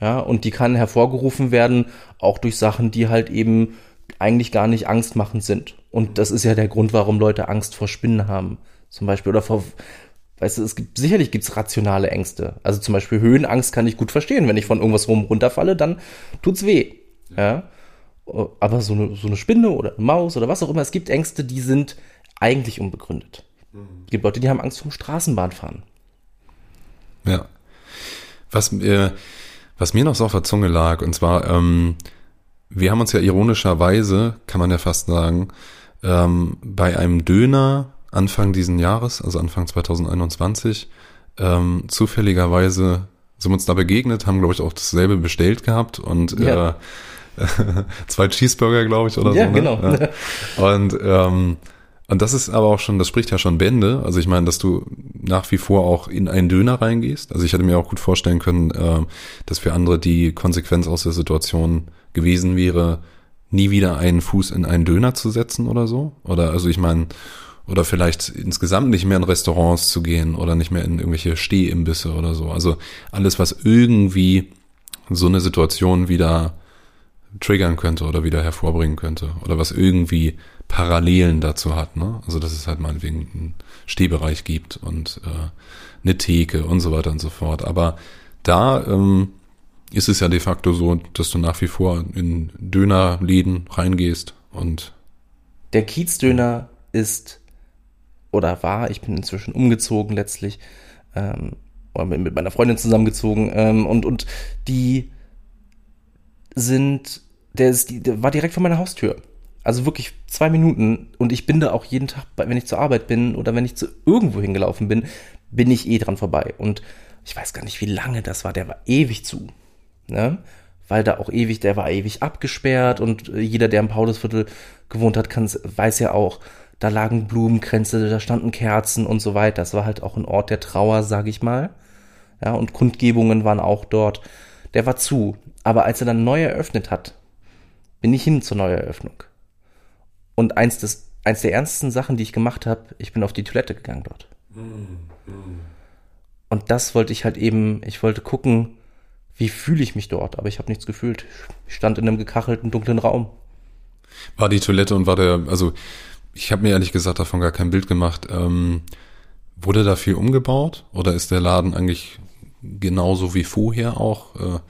Ja, und die kann hervorgerufen werden, auch durch Sachen, die halt eben eigentlich gar nicht angstmachend sind. Und das ist ja der Grund, warum Leute Angst vor Spinnen haben. Zum Beispiel. Oder vor, weißt du, es gibt, sicherlich gibt's rationale Ängste. Also zum Beispiel Höhenangst kann ich gut verstehen. Wenn ich von irgendwas rum runterfalle, dann tut's weh. Ja. Aber so eine, so eine Spinne oder eine Maus oder was auch immer, es gibt Ängste, die sind eigentlich unbegründet. Es gibt Leute, die haben Angst vom Straßenbahnfahren. Ja. Was, äh, was mir noch so auf der Zunge lag, und zwar, ähm, wir haben uns ja ironischerweise, kann man ja fast sagen, ähm, bei einem Döner Anfang diesen Jahres, also Anfang 2021, ähm, zufälligerweise sind wir uns da begegnet, haben, glaube ich, auch dasselbe bestellt gehabt und ja. äh, zwei Cheeseburger, glaube ich, oder ja, so. Ne? Genau. Ja. Und ähm, und das ist aber auch schon, das spricht ja schon Bände. Also ich meine, dass du nach wie vor auch in einen Döner reingehst. Also ich hätte mir auch gut vorstellen können, äh, dass für andere die Konsequenz aus der Situation gewesen wäre, nie wieder einen Fuß in einen Döner zu setzen oder so. Oder also ich meine, oder vielleicht insgesamt nicht mehr in Restaurants zu gehen oder nicht mehr in irgendwelche Stehimbisse oder so. Also alles, was irgendwie so eine Situation wieder triggern könnte oder wieder hervorbringen könnte oder was irgendwie Parallelen dazu hat, ne? Also dass es halt meinetwegen einen Stehbereich gibt und äh, eine Theke und so weiter und so fort. Aber da ähm, ist es ja de facto so, dass du nach wie vor in Dönerläden reingehst und der Kiezdöner ist oder war, ich bin inzwischen umgezogen letztlich, ähm, mit meiner Freundin zusammengezogen ähm, und, und die sind, der, ist, der war direkt vor meiner Haustür. Also wirklich zwei Minuten und ich bin da auch jeden Tag, wenn ich zur Arbeit bin oder wenn ich zu irgendwo hingelaufen bin, bin ich eh dran vorbei. Und ich weiß gar nicht, wie lange das war. Der war ewig zu. Ne? Weil da auch ewig, der war ewig abgesperrt und jeder, der im Paulusviertel gewohnt hat, weiß ja auch, da lagen Blumenkränze, da standen Kerzen und so weiter. Das war halt auch ein Ort der Trauer, sag ich mal. Ja, und Kundgebungen waren auch dort. Der war zu. Aber als er dann neu eröffnet hat, bin ich hin zur Neueröffnung. Und eins, des, eins der ernsten Sachen, die ich gemacht habe, ich bin auf die Toilette gegangen dort. Und das wollte ich halt eben, ich wollte gucken, wie fühle ich mich dort, aber ich habe nichts gefühlt. Ich stand in einem gekachelten, dunklen Raum. War die Toilette und war der, also ich habe mir ehrlich gesagt davon gar kein Bild gemacht. Ähm, wurde da viel umgebaut oder ist der Laden eigentlich genauso wie vorher auch? Äh,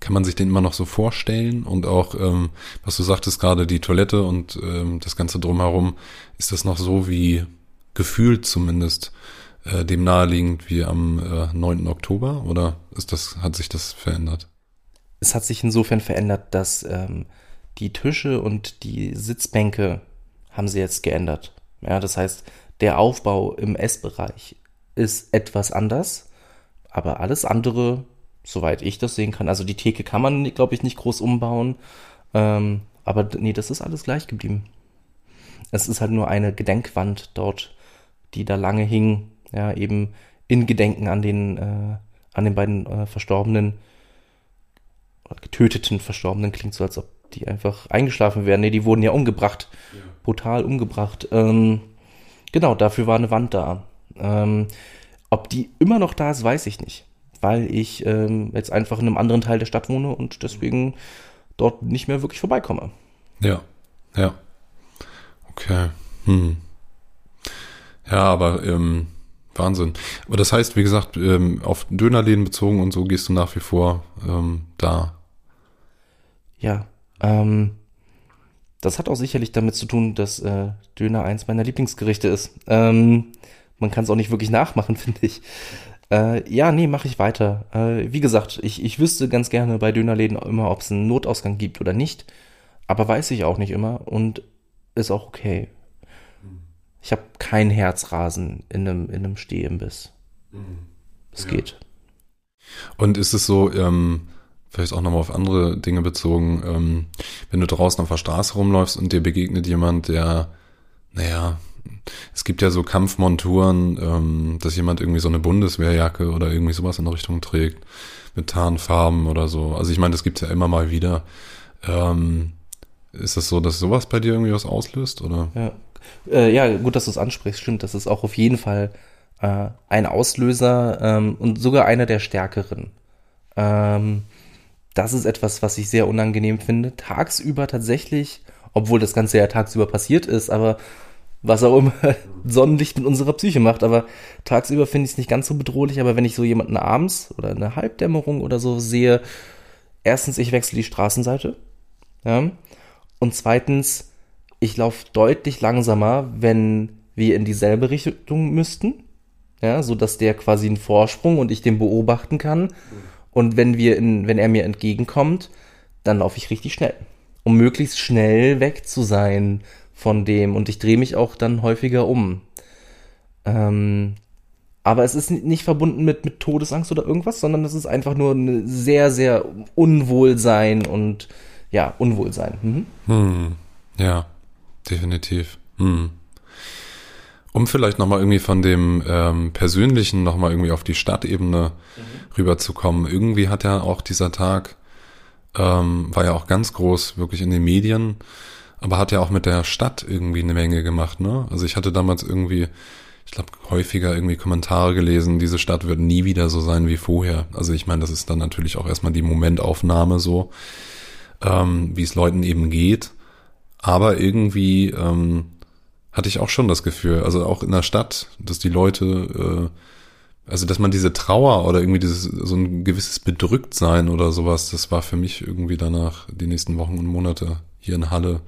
kann man sich den immer noch so vorstellen? Und auch, ähm, was du sagtest gerade, die Toilette und ähm, das Ganze drumherum, ist das noch so wie gefühlt zumindest äh, dem naheliegend wie am äh, 9. Oktober? Oder ist das, hat sich das verändert? Es hat sich insofern verändert, dass ähm, die Tische und die Sitzbänke haben sie jetzt geändert. Ja, das heißt, der Aufbau im Essbereich ist etwas anders, aber alles andere soweit ich das sehen kann. Also die Theke kann man, glaube ich, nicht groß umbauen. Ähm, aber nee, das ist alles gleich geblieben. Es ist halt nur eine Gedenkwand dort, die da lange hing, ja, eben in Gedenken an den, äh, an den beiden äh, Verstorbenen, getöteten Verstorbenen, klingt so, als ob die einfach eingeschlafen wären. Nee, die wurden ja umgebracht. Ja. Brutal umgebracht. Ähm, genau, dafür war eine Wand da. Ähm, ob die immer noch da ist, weiß ich nicht weil ich ähm, jetzt einfach in einem anderen Teil der Stadt wohne und deswegen dort nicht mehr wirklich vorbeikomme. Ja, ja. Okay. Hm. Ja, aber ähm, Wahnsinn. Aber das heißt, wie gesagt, ähm, auf Dönerläden bezogen und so gehst du nach wie vor ähm, da. Ja, ähm, das hat auch sicherlich damit zu tun, dass äh, Döner eins meiner Lieblingsgerichte ist. Ähm, man kann es auch nicht wirklich nachmachen, finde ich. Äh, ja, nee, mache ich weiter. Äh, wie gesagt, ich, ich wüsste ganz gerne bei Dönerläden immer, ob es einen Notausgang gibt oder nicht. Aber weiß ich auch nicht immer und ist auch okay. Ich habe kein Herzrasen in einem, in einem Stehimbiss. Es ja. geht. Und ist es so, ähm, vielleicht auch nochmal auf andere Dinge bezogen, ähm, wenn du draußen auf der Straße rumläufst und dir begegnet jemand, der, naja, es gibt ja so Kampfmonturen, ähm, dass jemand irgendwie so eine Bundeswehrjacke oder irgendwie sowas in der Richtung trägt, mit Tarnfarben oder so. Also ich meine, das gibt's ja immer mal wieder. Ähm, ist das so, dass sowas bei dir irgendwie was auslöst, oder? Ja, äh, ja gut, dass du es ansprichst. Stimmt, das ist auch auf jeden Fall äh, ein Auslöser ähm, und sogar einer der stärkeren. Ähm, das ist etwas, was ich sehr unangenehm finde. Tagsüber tatsächlich, obwohl das Ganze ja tagsüber passiert ist, aber was auch immer Sonnenlicht mit unserer Psyche macht. Aber tagsüber finde ich es nicht ganz so bedrohlich. Aber wenn ich so jemanden abends oder eine Halbdämmerung oder so sehe, erstens, ich wechsle die Straßenseite. Ja. Und zweitens, ich laufe deutlich langsamer, wenn wir in dieselbe Richtung müssten. Ja, so dass der quasi einen Vorsprung und ich den beobachten kann. Und wenn wir in, wenn er mir entgegenkommt, dann laufe ich richtig schnell. Um möglichst schnell weg zu sein von dem. Und ich drehe mich auch dann häufiger um. Ähm, aber es ist nicht verbunden mit, mit Todesangst oder irgendwas, sondern es ist einfach nur ein sehr, sehr Unwohlsein und ja, Unwohlsein. Mhm. Hm. Ja, definitiv. Hm. Um vielleicht nochmal irgendwie von dem ähm, Persönlichen nochmal irgendwie auf die Stadtebene mhm. rüberzukommen. Irgendwie hat ja auch dieser Tag, ähm, war ja auch ganz groß, wirklich in den Medien aber hat ja auch mit der Stadt irgendwie eine Menge gemacht, ne? Also ich hatte damals irgendwie, ich glaube, häufiger irgendwie Kommentare gelesen, diese Stadt wird nie wieder so sein wie vorher. Also ich meine, das ist dann natürlich auch erstmal die Momentaufnahme so, ähm, wie es Leuten eben geht. Aber irgendwie ähm, hatte ich auch schon das Gefühl, also auch in der Stadt, dass die Leute, äh, also dass man diese Trauer oder irgendwie dieses so ein gewisses Bedrücktsein oder sowas, das war für mich irgendwie danach die nächsten Wochen und Monate hier in Halle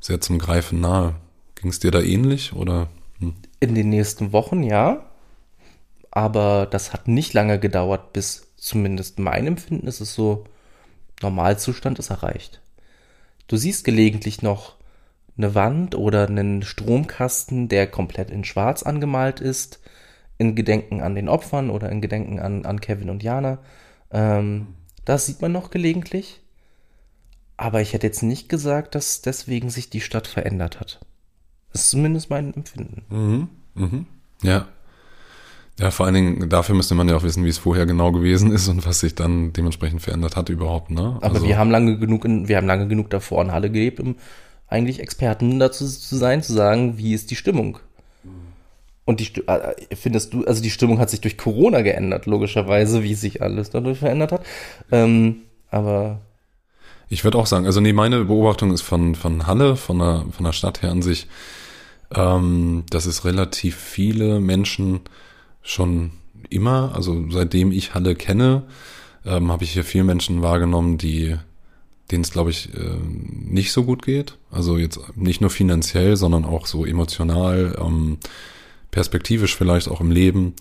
sehr zum Greifen nahe. Ging es dir da ähnlich oder? Hm? In den nächsten Wochen ja, aber das hat nicht lange gedauert, bis zumindest mein Empfinden ist es so, Normalzustand ist erreicht. Du siehst gelegentlich noch eine Wand oder einen Stromkasten, der komplett in Schwarz angemalt ist, in Gedenken an den Opfern oder in Gedenken an, an Kevin und Jana. Ähm, das sieht man noch gelegentlich. Aber ich hätte jetzt nicht gesagt, dass deswegen sich die Stadt verändert hat. Das ist zumindest mein Empfinden. Mhm. Mhm. Ja. Ja, vor allen Dingen, dafür müsste man ja auch wissen, wie es vorher genau gewesen ist und was sich dann dementsprechend verändert hat überhaupt, ne? Aber also, wir haben lange genug in, wir haben lange genug davor in Halle gelebt, um eigentlich Experten dazu zu sein, zu sagen, wie ist die Stimmung? Und die, äh, findest du, also die Stimmung hat sich durch Corona geändert, logischerweise, wie sich alles dadurch verändert hat. Ähm, aber ich würde auch sagen, also nee, meine Beobachtung ist von, von Halle, von der, von der Stadt her an sich, ähm, dass es relativ viele Menschen schon immer, also seitdem ich Halle kenne, ähm, habe ich hier viele Menschen wahrgenommen, die denen es, glaube ich, äh, nicht so gut geht. Also jetzt nicht nur finanziell, sondern auch so emotional, ähm, perspektivisch vielleicht auch im Leben.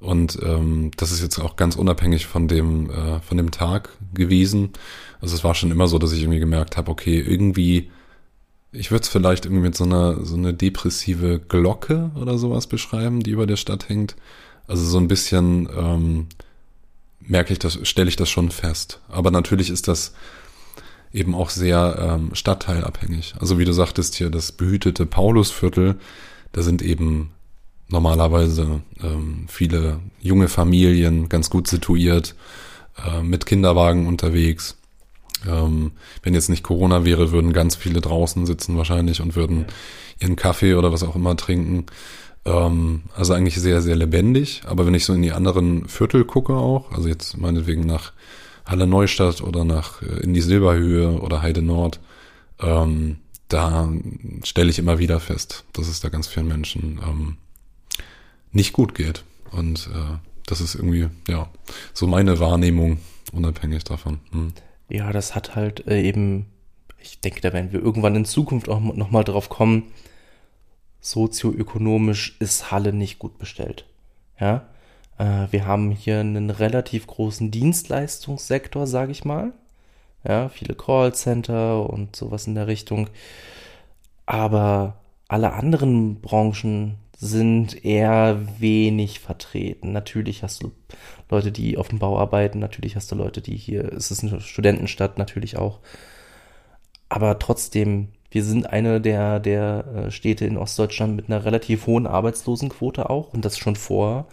Und ähm, das ist jetzt auch ganz unabhängig von dem, äh, von dem Tag gewesen. Also es war schon immer so, dass ich irgendwie gemerkt habe, okay, irgendwie, ich würde es vielleicht irgendwie mit so einer, so eine depressive Glocke oder sowas beschreiben, die über der Stadt hängt. Also so ein bisschen ähm, merke ich das, stelle ich das schon fest. Aber natürlich ist das eben auch sehr ähm, stadtteilabhängig. Also wie du sagtest hier, das behütete Paulusviertel, da sind eben normalerweise ähm, viele junge Familien ganz gut situiert, äh, mit Kinderwagen unterwegs. Ähm, wenn jetzt nicht Corona wäre, würden ganz viele draußen sitzen wahrscheinlich und würden ihren Kaffee oder was auch immer trinken. Ähm, also eigentlich sehr, sehr lebendig. Aber wenn ich so in die anderen Viertel gucke auch, also jetzt meinetwegen nach Halle Neustadt oder nach äh, in die Silberhöhe oder Heide Nord, ähm, da stelle ich immer wieder fest, dass es da ganz vielen Menschen ähm, nicht gut geht. Und äh, das ist irgendwie, ja, so meine Wahrnehmung, unabhängig davon. Hm. Ja, das hat halt äh, eben, ich denke, da werden wir irgendwann in Zukunft auch nochmal drauf kommen, sozioökonomisch ist Halle nicht gut bestellt. Ja, äh, wir haben hier einen relativ großen Dienstleistungssektor, sage ich mal. Ja, viele Callcenter und sowas in der Richtung. Aber alle anderen Branchen sind eher wenig vertreten. Natürlich hast du Leute, die auf dem Bau arbeiten, natürlich hast du Leute, die hier, es ist eine Studentenstadt natürlich auch. Aber trotzdem, wir sind eine der, der äh, Städte in Ostdeutschland mit einer relativ hohen Arbeitslosenquote auch und das schon vor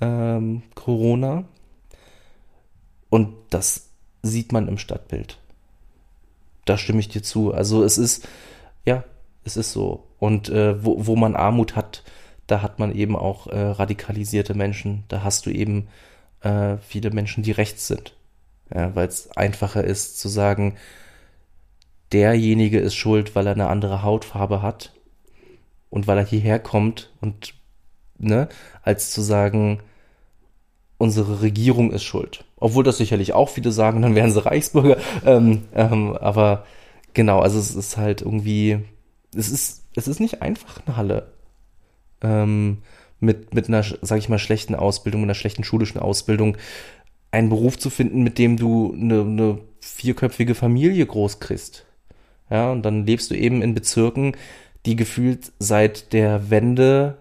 ähm, Corona. Und das sieht man im Stadtbild. Da stimme ich dir zu. Also es ist, ja, es ist so. Und äh, wo, wo man Armut hat, da hat man eben auch äh, radikalisierte Menschen. Da hast du eben äh, viele Menschen, die rechts sind. Ja, Weil es einfacher ist zu sagen, derjenige ist schuld, weil er eine andere Hautfarbe hat und weil er hierher kommt und ne, als zu sagen, unsere Regierung ist schuld. Obwohl das sicherlich auch viele sagen, dann wären sie Reichsbürger. Ähm, ähm, aber genau, also es ist halt irgendwie, es ist, es ist nicht einfach eine Halle. Ähm, mit, mit einer, sag ich mal, schlechten Ausbildung, einer schlechten schulischen Ausbildung, einen Beruf zu finden, mit dem du eine, eine vierköpfige Familie groß kriegst. Ja, und dann lebst du eben in Bezirken, die gefühlt seit der Wende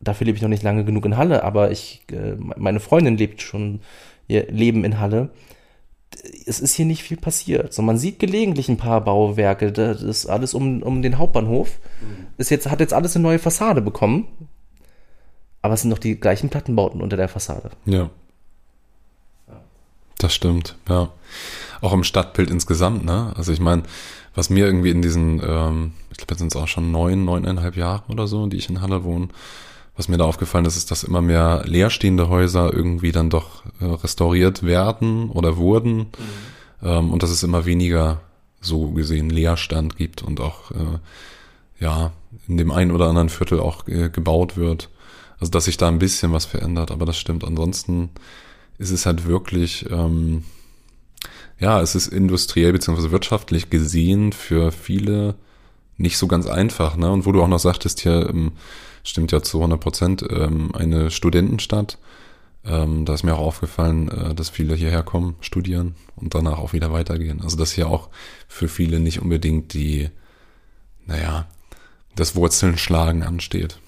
dafür lebe ich noch nicht lange genug in Halle, aber ich, äh, meine Freundin lebt schon ihr Leben in Halle. Es ist hier nicht viel passiert. So, man sieht gelegentlich ein paar Bauwerke. Das ist alles um, um den Hauptbahnhof. Mhm. Ist jetzt, hat jetzt alles eine neue Fassade bekommen. Aber es sind noch die gleichen Plattenbauten unter der Fassade. Ja. Das stimmt, ja. Auch im Stadtbild insgesamt, ne? Also ich meine, was mir irgendwie in diesen, ähm, ich glaube, jetzt sind es auch schon neun, neuneinhalb Jahre oder so, die ich in Halle wohne, was mir da aufgefallen ist, ist, dass immer mehr leerstehende Häuser irgendwie dann doch äh, restauriert werden oder wurden mhm. ähm, und dass es immer weniger so gesehen Leerstand gibt und auch äh, ja in dem einen oder anderen Viertel auch äh, gebaut wird. Also dass sich da ein bisschen was verändert, aber das stimmt. Ansonsten ist es halt wirklich ähm, ja, es ist industriell beziehungsweise wirtschaftlich gesehen für viele nicht so ganz einfach, ne? Und wo du auch noch sagtest hier im stimmt ja zu 100 Prozent, ähm, eine Studentenstadt. Ähm, da ist mir auch aufgefallen, äh, dass viele hierher kommen, studieren und danach auch wieder weitergehen. Also dass hier auch für viele nicht unbedingt die, naja, das Wurzeln schlagen ansteht.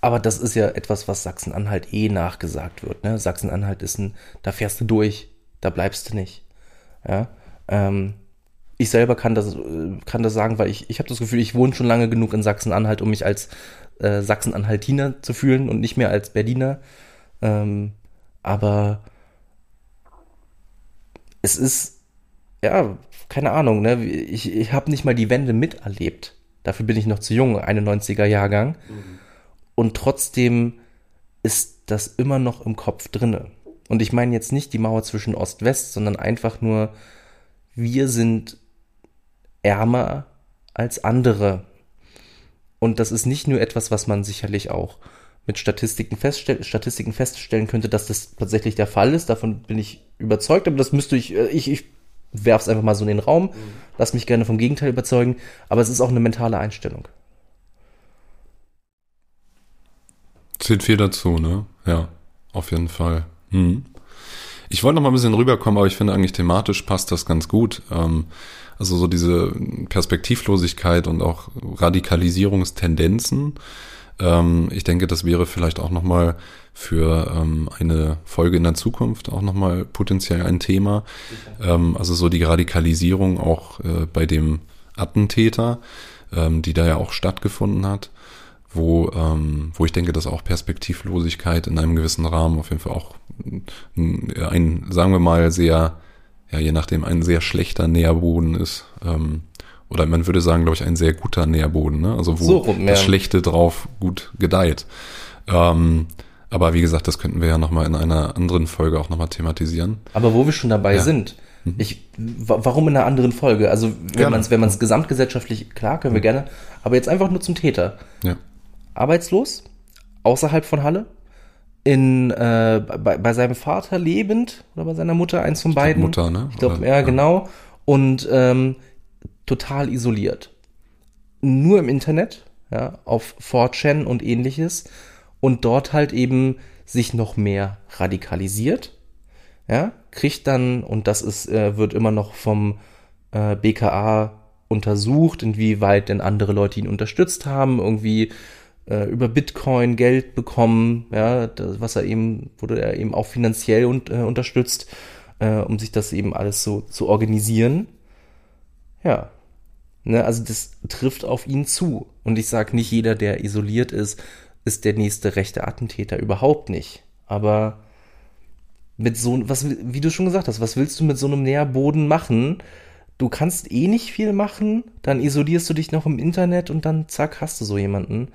Aber das ist ja etwas, was Sachsen-Anhalt eh nachgesagt wird. Ne? Sachsen-Anhalt ist ein, da fährst du durch, da bleibst du nicht. Ja. Ähm, ich selber kann das, kann das sagen, weil ich, ich habe das Gefühl, ich wohne schon lange genug in Sachsen-Anhalt, um mich als äh, Sachsen-Anhaltiner zu fühlen und nicht mehr als Berliner. Ähm, aber es ist, ja, keine Ahnung, ne? Ich, ich habe nicht mal die Wende miterlebt. Dafür bin ich noch zu jung, 91er Jahrgang. Mhm. Und trotzdem ist das immer noch im Kopf drinne. Und ich meine jetzt nicht die Mauer zwischen Ost-West, sondern einfach nur, wir sind ärmer als andere. Und das ist nicht nur etwas, was man sicherlich auch mit Statistiken, feststell Statistiken feststellen könnte, dass das tatsächlich der Fall ist. Davon bin ich überzeugt, aber das müsste ich, äh, ich, ich werfe es einfach mal so in den Raum, mhm. lass mich gerne vom Gegenteil überzeugen, aber es ist auch eine mentale Einstellung. Zählt viel dazu, ne? Ja, auf jeden Fall. Hm. Ich wollte noch mal ein bisschen rüberkommen, aber ich finde eigentlich thematisch passt das ganz gut. Ähm, also so diese Perspektivlosigkeit und auch Radikalisierungstendenzen. Ähm, ich denke, das wäre vielleicht auch nochmal für ähm, eine Folge in der Zukunft auch nochmal potenziell ein Thema. Ähm, also so die Radikalisierung auch äh, bei dem Attentäter, ähm, die da ja auch stattgefunden hat wo, ähm, wo ich denke, dass auch Perspektivlosigkeit in einem gewissen Rahmen auf jeden Fall auch ein, ein sagen wir mal, sehr ja, je nachdem ein sehr schlechter Nährboden ist. Ähm, oder man würde sagen, glaube ich, ein sehr guter Nährboden, ne? Also wo so rum, das Schlechte drauf gut gedeiht. Ähm, aber wie gesagt, das könnten wir ja nochmal in einer anderen Folge auch nochmal thematisieren. Aber wo wir schon dabei ja. sind, mhm. ich, warum in einer anderen Folge? Also wenn man es wenn man's gesamtgesellschaftlich, klar, können wir mhm. gerne, aber jetzt einfach nur zum Täter. Ja. Arbeitslos, außerhalb von Halle, in, äh, bei, bei seinem Vater lebend oder bei seiner Mutter, eins von beiden. Mutter, ne? Ich glaube, ja, ja, genau. Und ähm, total isoliert. Nur im Internet, ja, auf 4chan und ähnliches. Und dort halt eben sich noch mehr radikalisiert. Ja, kriegt dann, und das ist, äh, wird immer noch vom äh, BKA untersucht, inwieweit denn andere Leute ihn unterstützt haben, irgendwie äh, über Bitcoin Geld bekommen, ja, das, was er eben, wurde er eben auch finanziell und, äh, unterstützt, äh, um sich das eben alles so zu organisieren. Ja. Ne, also das trifft auf ihn zu. Und ich sage nicht, jeder, der isoliert ist, ist der nächste rechte Attentäter. Überhaupt nicht. Aber mit so, was, wie du schon gesagt hast, was willst du mit so einem Nährboden machen? Du kannst eh nicht viel machen, dann isolierst du dich noch im Internet und dann zack, hast du so jemanden.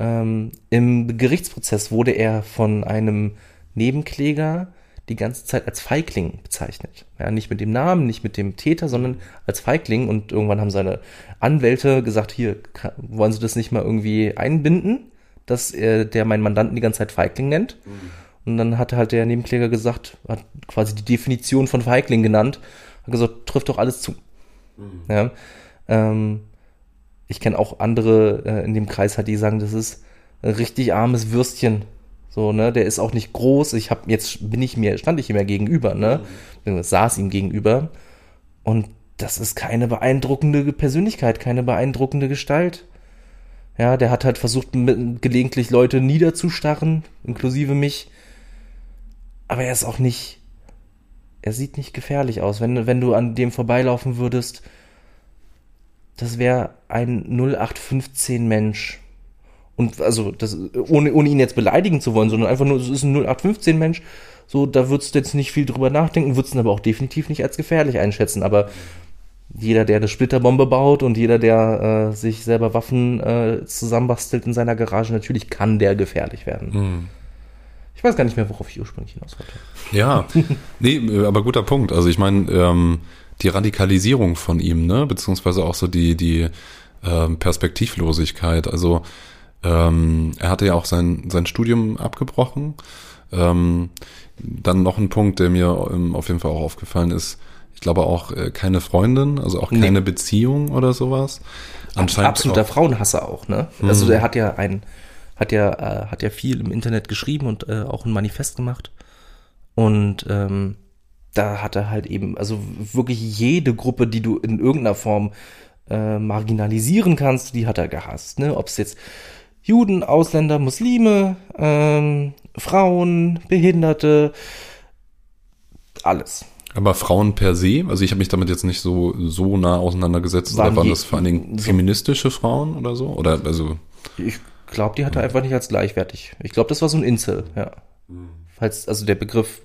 Ähm, Im Gerichtsprozess wurde er von einem Nebenkläger die ganze Zeit als Feigling bezeichnet. Ja, nicht mit dem Namen, nicht mit dem Täter, sondern als Feigling. Und irgendwann haben seine Anwälte gesagt, hier, wollen Sie das nicht mal irgendwie einbinden, dass er, der meinen Mandanten die ganze Zeit Feigling nennt? Mhm. Und dann hat halt der Nebenkläger gesagt, hat quasi die Definition von Feigling genannt, hat gesagt, trifft doch alles zu. Mhm. Ja, ähm, ich kenne auch andere äh, in dem Kreis halt, die sagen, das ist ein richtig armes Würstchen, so, ne, der ist auch nicht groß. Ich habe jetzt bin ich mir stand ich ihm ja gegenüber, ne? Mhm. Saß ihm gegenüber und das ist keine beeindruckende Persönlichkeit, keine beeindruckende Gestalt. Ja, der hat halt versucht, gelegentlich Leute niederzustarren, inklusive mich. Aber er ist auch nicht, er sieht nicht gefährlich aus. Wenn, wenn du an dem vorbeilaufen würdest, das wäre ein 0815 Mensch. Und also, das, ohne, ohne ihn jetzt beleidigen zu wollen, sondern einfach nur, es ist ein 0815-Mensch. So, da würdest du jetzt nicht viel drüber nachdenken, würdest ihn aber auch definitiv nicht als gefährlich einschätzen. Aber jeder, der eine Splitterbombe baut und jeder, der äh, sich selber Waffen äh, zusammenbastelt in seiner Garage, natürlich kann der gefährlich werden. Hm. Ich weiß gar nicht mehr, worauf ich ursprünglich hinaus wollte. Ja, nee, aber guter Punkt. Also ich meine, ähm, die Radikalisierung von ihm, ne, beziehungsweise auch so die, die ähm, Perspektivlosigkeit. Also ähm, er hatte ja auch sein, sein Studium abgebrochen. Ähm, dann noch ein Punkt, der mir ähm, auf jeden Fall auch aufgefallen ist. Ich glaube auch äh, keine Freundin, also auch keine nee. Beziehung oder sowas. Anscheinend Absoluter auch, Frauenhasser auch, ne? Also er hat ja ein, hat ja, äh, hat ja viel im Internet geschrieben und äh, auch ein Manifest gemacht. Und ähm, da hat er halt eben, also wirklich jede Gruppe, die du in irgendeiner Form äh, marginalisieren kannst, die hat er gehasst. Ne? Ob es jetzt Juden, Ausländer, Muslime, ähm, Frauen, Behinderte, alles. Aber Frauen per se, also ich habe mich damit jetzt nicht so so nah auseinandergesetzt. Waren, waren das vor allen Dingen feministische Frauen oder so? Oder also? Ich glaube, die hat er einfach nicht als gleichwertig. Ich glaube, das war so ein Insel, ja. Falls also der Begriff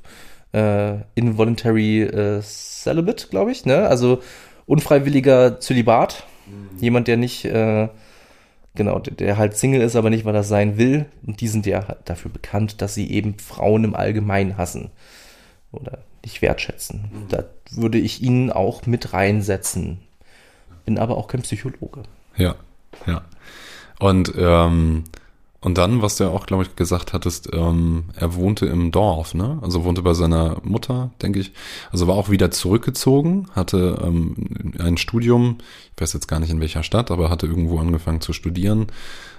äh, involuntary äh, celibate, glaube ich, ne? Also unfreiwilliger Zölibat, mhm. jemand, der nicht äh, Genau, der, der halt Single ist, aber nicht, weil er sein will. Und die sind ja dafür bekannt, dass sie eben Frauen im Allgemeinen hassen oder nicht wertschätzen. Mhm. Da würde ich ihn auch mit reinsetzen. Bin aber auch kein Psychologe. Ja, ja. Und ähm, und dann, was du ja auch, glaube ich, gesagt hattest, ähm, er wohnte im Dorf, ne? Also wohnte bei seiner Mutter, denke ich. Also war auch wieder zurückgezogen, hatte ähm, ein Studium, ich weiß jetzt gar nicht in welcher Stadt, aber hatte irgendwo angefangen zu studieren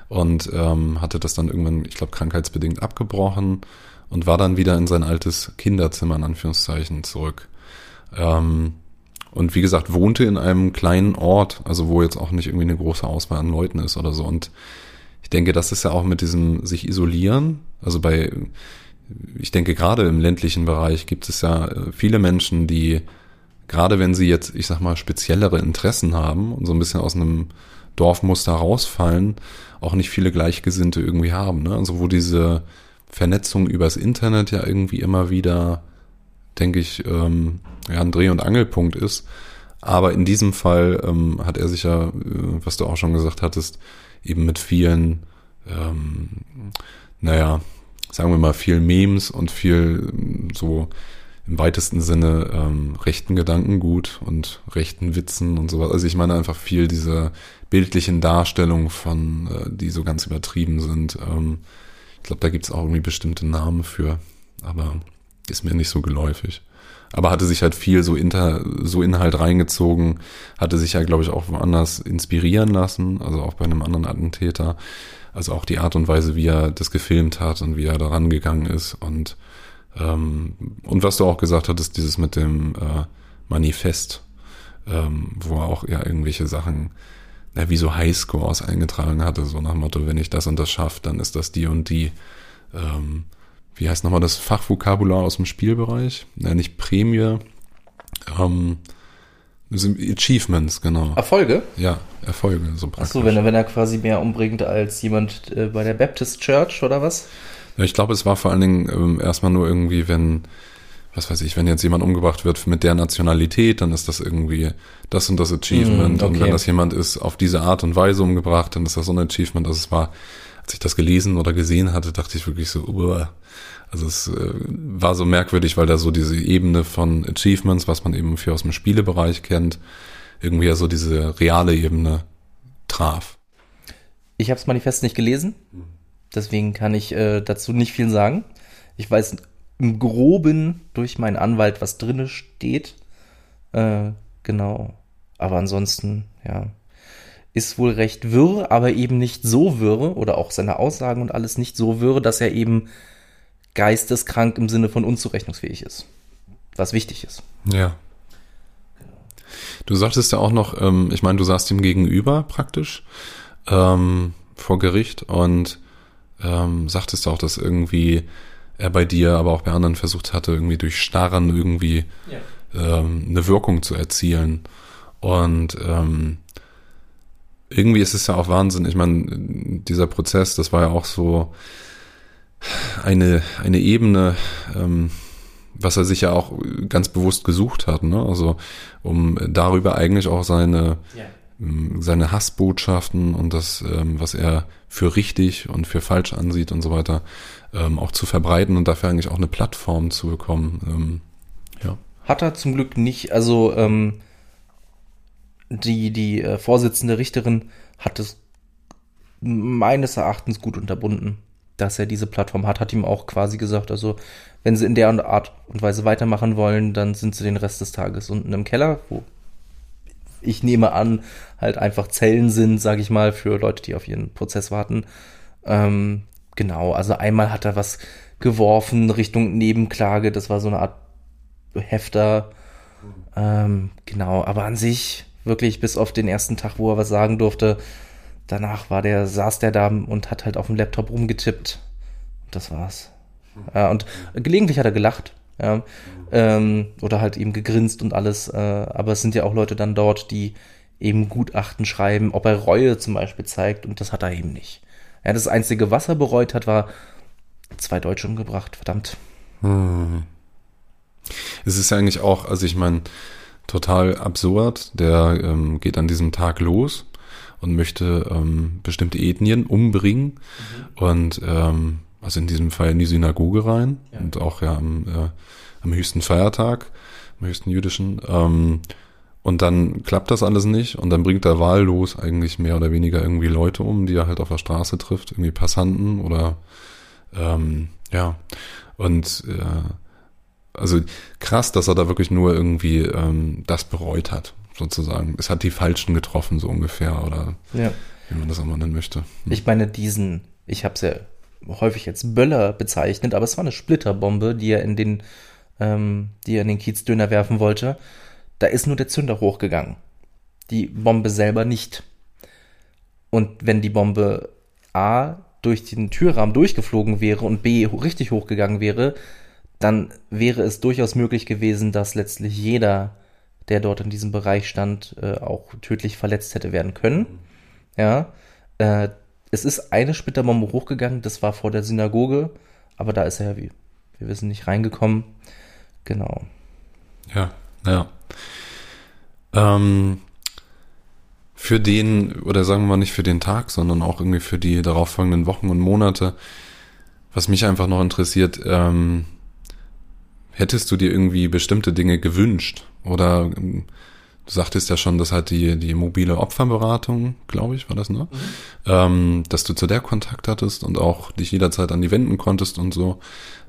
und ähm, hatte das dann irgendwann, ich glaube, krankheitsbedingt abgebrochen und war dann wieder in sein altes Kinderzimmer, in Anführungszeichen, zurück. Ähm, und wie gesagt, wohnte in einem kleinen Ort, also wo jetzt auch nicht irgendwie eine große Auswahl an Leuten ist oder so. Und ich denke, das ist ja auch mit diesem sich isolieren, also bei, ich denke gerade im ländlichen Bereich gibt es ja äh, viele Menschen, die gerade wenn sie jetzt, ich sag mal, speziellere Interessen haben und so ein bisschen aus einem Dorfmuster rausfallen, auch nicht viele Gleichgesinnte irgendwie haben. Ne? Also wo diese Vernetzung übers Internet ja irgendwie immer wieder, denke ich, ähm, ja, ein Dreh- und Angelpunkt ist. Aber in diesem Fall ähm, hat er sich ja, äh, was du auch schon gesagt hattest, eben mit vielen, ähm, naja, sagen wir mal, viel Memes und viel so im weitesten Sinne ähm, rechten Gedankengut und rechten Witzen und sowas. Also ich meine einfach viel diese bildlichen Darstellungen von, äh, die so ganz übertrieben sind. Ähm, ich glaube, da gibt es auch irgendwie bestimmte Namen für, aber ist mir nicht so geläufig aber hatte sich halt viel so, inter, so Inhalt reingezogen, hatte sich ja, glaube ich, auch woanders inspirieren lassen, also auch bei einem anderen Attentäter. Also auch die Art und Weise, wie er das gefilmt hat und wie er da rangegangen ist. Und, ähm, und was du auch gesagt hattest, dieses mit dem äh, Manifest. ähm, wo er auch ja irgendwelche Sachen, na, wie so Highscores eingetragen hatte, so nach Motto, wenn ich das und das schaffe, dann ist das die und die, ähm, wie heißt nochmal das Fachvokabular aus dem Spielbereich? Na, nicht Prämie, ähm, das sind Achievements, genau. Erfolge? Ja, Erfolge, so praktisch. Achso, wenn er, wenn er quasi mehr umbringt als jemand äh, bei der Baptist Church oder was? Ja, ich glaube, es war vor allen Dingen ähm, erstmal nur irgendwie, wenn, was weiß ich, wenn jetzt jemand umgebracht wird mit der Nationalität, dann ist das irgendwie das und das Achievement. Mm, okay. Und wenn das jemand ist auf diese Art und Weise umgebracht, dann ist das so ein Achievement. Also es war, als ich das gelesen oder gesehen hatte, dachte ich wirklich so, uah. Also es äh, war so merkwürdig, weil da so diese Ebene von Achievements, was man eben für aus dem Spielebereich kennt, irgendwie ja so diese reale Ebene traf. Ich habe das Manifest nicht gelesen, deswegen kann ich äh, dazu nicht viel sagen. Ich weiß im Groben durch meinen Anwalt, was drinne steht. Äh, genau. Aber ansonsten, ja, ist wohl recht wirr, aber eben nicht so wirr oder auch seine Aussagen und alles nicht so wirr, dass er eben geisteskrank im Sinne von unzurechnungsfähig ist. Was wichtig ist. Ja. Du sagtest ja auch noch, ähm, ich meine, du saßt ihm gegenüber praktisch ähm, vor Gericht und ähm, sagtest auch, dass irgendwie er bei dir, aber auch bei anderen versucht hatte, irgendwie durch Starren irgendwie ja. ähm, eine Wirkung zu erzielen. Und ähm, irgendwie ist es ja auch Wahnsinn. Ich meine, dieser Prozess, das war ja auch so, eine, eine Ebene, ähm, was er sich ja auch ganz bewusst gesucht hat, ne? Also um darüber eigentlich auch seine, ja. Ähm, seine Hassbotschaften und das, ähm, was er für richtig und für falsch ansieht und so weiter, ähm, auch zu verbreiten und dafür eigentlich auch eine Plattform zu bekommen. Ähm, ja. Hat er zum Glück nicht, also ähm, die, die äh, Vorsitzende Richterin hat es meines Erachtens gut unterbunden dass er diese Plattform hat, hat ihm auch quasi gesagt, also wenn sie in der Art und Weise weitermachen wollen, dann sind sie den Rest des Tages unten im Keller, wo ich nehme an, halt einfach Zellen sind, sage ich mal, für Leute, die auf ihren Prozess warten. Ähm, genau, also einmal hat er was geworfen Richtung Nebenklage, das war so eine Art Hefter. Ähm, genau, aber an sich wirklich bis auf den ersten Tag, wo er was sagen durfte, danach war der, saß der da und hat halt auf dem Laptop rumgetippt. Das war's. Ja, und gelegentlich hat er gelacht. Ja, ähm, oder halt eben gegrinst und alles. Äh, aber es sind ja auch Leute dann dort, die eben Gutachten schreiben, ob er Reue zum Beispiel zeigt. Und das hat er eben nicht. Ja, das Einzige, was er bereut hat, war zwei Deutsche umgebracht. Verdammt. Hm. Es ist ja eigentlich auch, also ich meine, total absurd. Der ähm, geht an diesem Tag los und möchte ähm, bestimmte Ethnien umbringen mhm. und ähm, also in diesem Fall in die Synagoge rein ja. und auch ja am, äh, am höchsten Feiertag, am höchsten jüdischen. Ähm, und dann klappt das alles nicht und dann bringt er wahllos eigentlich mehr oder weniger irgendwie Leute um, die er halt auf der Straße trifft, irgendwie Passanten oder ähm, ja. Und äh, also krass, dass er da wirklich nur irgendwie ähm, das bereut hat sozusagen. Es hat die Falschen getroffen, so ungefähr, oder ja. wie man das auch mal nennen möchte. Hm. Ich meine, diesen, ich habe es ja häufig als Böller bezeichnet, aber es war eine Splitterbombe, die er in den, ähm, die er in den Kiezdöner werfen wollte. Da ist nur der Zünder hochgegangen. Die Bombe selber nicht. Und wenn die Bombe A durch den Türrahmen durchgeflogen wäre und B richtig hochgegangen wäre, dann wäre es durchaus möglich gewesen, dass letztlich jeder der dort in diesem Bereich stand, äh, auch tödlich verletzt hätte werden können. Ja, äh, es ist eine Splitterbombe hochgegangen, das war vor der Synagoge, aber da ist er ja, wie wir wissen, nicht reingekommen. Genau. Ja, naja. Ähm, für den, oder sagen wir mal nicht für den Tag, sondern auch irgendwie für die darauffolgenden Wochen und Monate, was mich einfach noch interessiert, ähm, hättest du dir irgendwie bestimmte Dinge gewünscht? Oder ähm, du sagtest ja schon, dass halt die, die mobile Opferberatung, glaube ich, war das, ne? Mhm. Ähm, dass du zu der Kontakt hattest und auch dich jederzeit an die wenden konntest und so.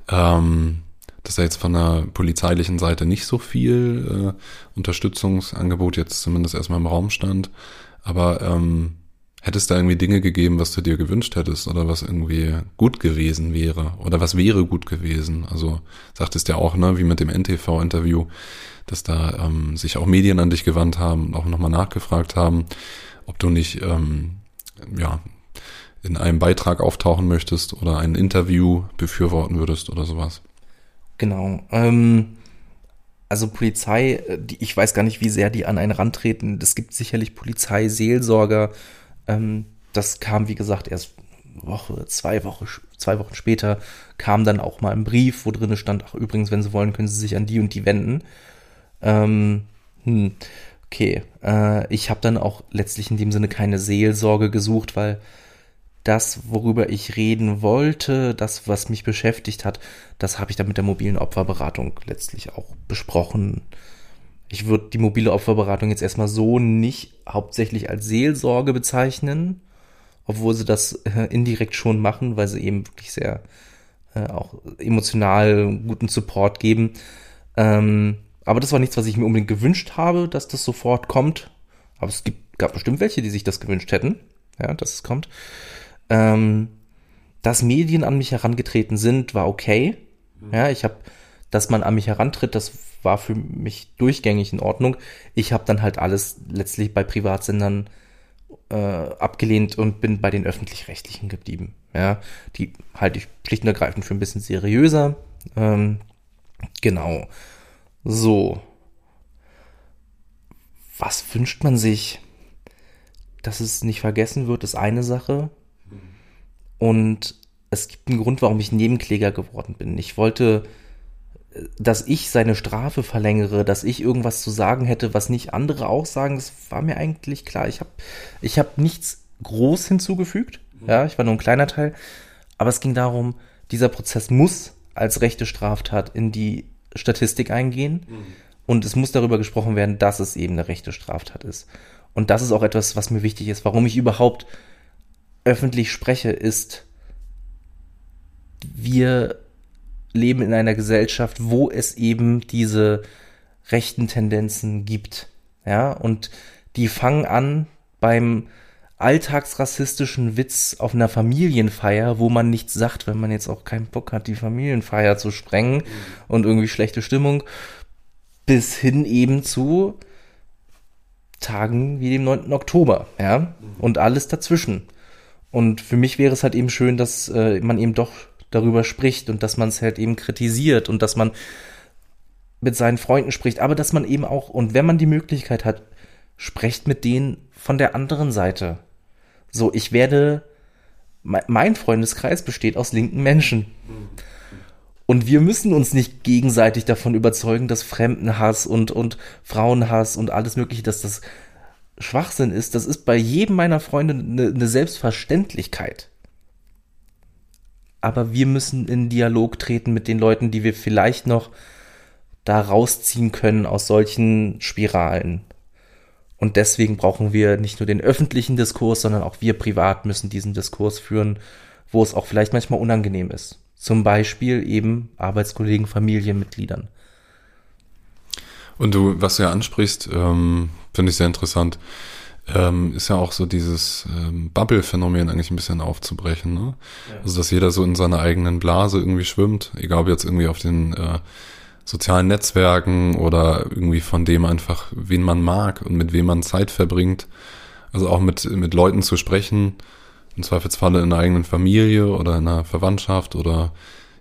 Ähm, dass da jetzt von der polizeilichen Seite nicht so viel äh, Unterstützungsangebot jetzt zumindest erstmal im Raum stand. Aber ähm, Hätte es da irgendwie Dinge gegeben, was du dir gewünscht hättest oder was irgendwie gut gewesen wäre oder was wäre gut gewesen? Also sagtest ja auch, ne, wie mit dem NTV-Interview, dass da ähm, sich auch Medien an dich gewandt haben und auch nochmal nachgefragt haben, ob du nicht ähm, ja in einem Beitrag auftauchen möchtest oder ein Interview befürworten würdest oder sowas. Genau. Ähm, also Polizei, äh, die, ich weiß gar nicht, wie sehr die an einen rantreten. Es gibt sicherlich Polizeiseelsorger. Ähm, das kam, wie gesagt, erst Woche, zwei Wochen, zwei Wochen später kam dann auch mal ein Brief, wo drin stand, ach übrigens, wenn Sie wollen, können Sie sich an die und die wenden. Ähm, hm, okay, äh, ich habe dann auch letztlich in dem Sinne keine Seelsorge gesucht, weil das, worüber ich reden wollte, das, was mich beschäftigt hat, das habe ich dann mit der mobilen Opferberatung letztlich auch besprochen. Ich würde die mobile Opferberatung jetzt erstmal so nicht hauptsächlich als Seelsorge bezeichnen, obwohl sie das äh, indirekt schon machen, weil sie eben wirklich sehr äh, auch emotional guten Support geben. Ähm, aber das war nichts, was ich mir unbedingt gewünscht habe, dass das sofort kommt. Aber es gibt, gab bestimmt welche, die sich das gewünscht hätten, ja, dass es kommt. Ähm, dass Medien an mich herangetreten sind, war okay. Mhm. Ja, ich habe, dass man an mich herantritt, das war für mich durchgängig in Ordnung. Ich habe dann halt alles letztlich bei Privatsendern äh, abgelehnt und bin bei den öffentlich-rechtlichen geblieben. Ja, die halte ich schlicht und ergreifend für ein bisschen seriöser. Ähm, genau. So. Was wünscht man sich? Dass es nicht vergessen wird, ist eine Sache. Und es gibt einen Grund, warum ich Nebenkläger geworden bin. Ich wollte, dass ich seine Strafe verlängere, dass ich irgendwas zu sagen hätte, was nicht andere auch sagen. Das war mir eigentlich klar. Ich habe ich hab nichts groß hinzugefügt. Ja, ich war nur ein kleiner Teil. Aber es ging darum, dieser Prozess muss als rechte Straftat in die Statistik eingehen. Mhm. Und es muss darüber gesprochen werden, dass es eben eine rechte Straftat ist. Und das ist auch etwas, was mir wichtig ist, warum ich überhaupt öffentlich spreche, ist, wir leben in einer Gesellschaft, wo es eben diese rechten Tendenzen gibt. Ja, und die fangen an beim alltagsrassistischen Witz auf einer Familienfeier, wo man nichts sagt, wenn man jetzt auch keinen Bock hat, die Familienfeier zu sprengen mhm. und irgendwie schlechte Stimmung, bis hin eben zu Tagen wie dem 9. Oktober, ja, mhm. und alles dazwischen. Und für mich wäre es halt eben schön, dass äh, man eben doch darüber spricht und dass man es halt eben kritisiert und dass man mit seinen Freunden spricht, aber dass man eben auch, und wenn man die Möglichkeit hat, sprecht mit denen von der anderen Seite. So, ich werde, mein Freundeskreis besteht aus linken Menschen. Und wir müssen uns nicht gegenseitig davon überzeugen, dass Fremdenhass und, und Frauenhass und alles Mögliche, dass das Schwachsinn ist, das ist bei jedem meiner Freunde eine, eine Selbstverständlichkeit. Aber wir müssen in Dialog treten mit den Leuten, die wir vielleicht noch da rausziehen können aus solchen Spiralen. Und deswegen brauchen wir nicht nur den öffentlichen Diskurs, sondern auch wir privat müssen diesen Diskurs führen, wo es auch vielleicht manchmal unangenehm ist. Zum Beispiel eben Arbeitskollegen, Familienmitgliedern. Und du, was du ja ansprichst, ähm, finde ich sehr interessant, ähm, ist ja auch so dieses ähm, Bubble-Phänomen eigentlich ein bisschen aufzubrechen. Ne? Ja. Also dass jeder so in seiner eigenen Blase irgendwie schwimmt, egal ob jetzt irgendwie auf den äh, sozialen Netzwerken oder irgendwie von dem einfach, wen man mag und mit wem man Zeit verbringt. Also auch mit, mit Leuten zu sprechen, im Zweifelsfalle in der eigenen Familie oder in einer Verwandtschaft oder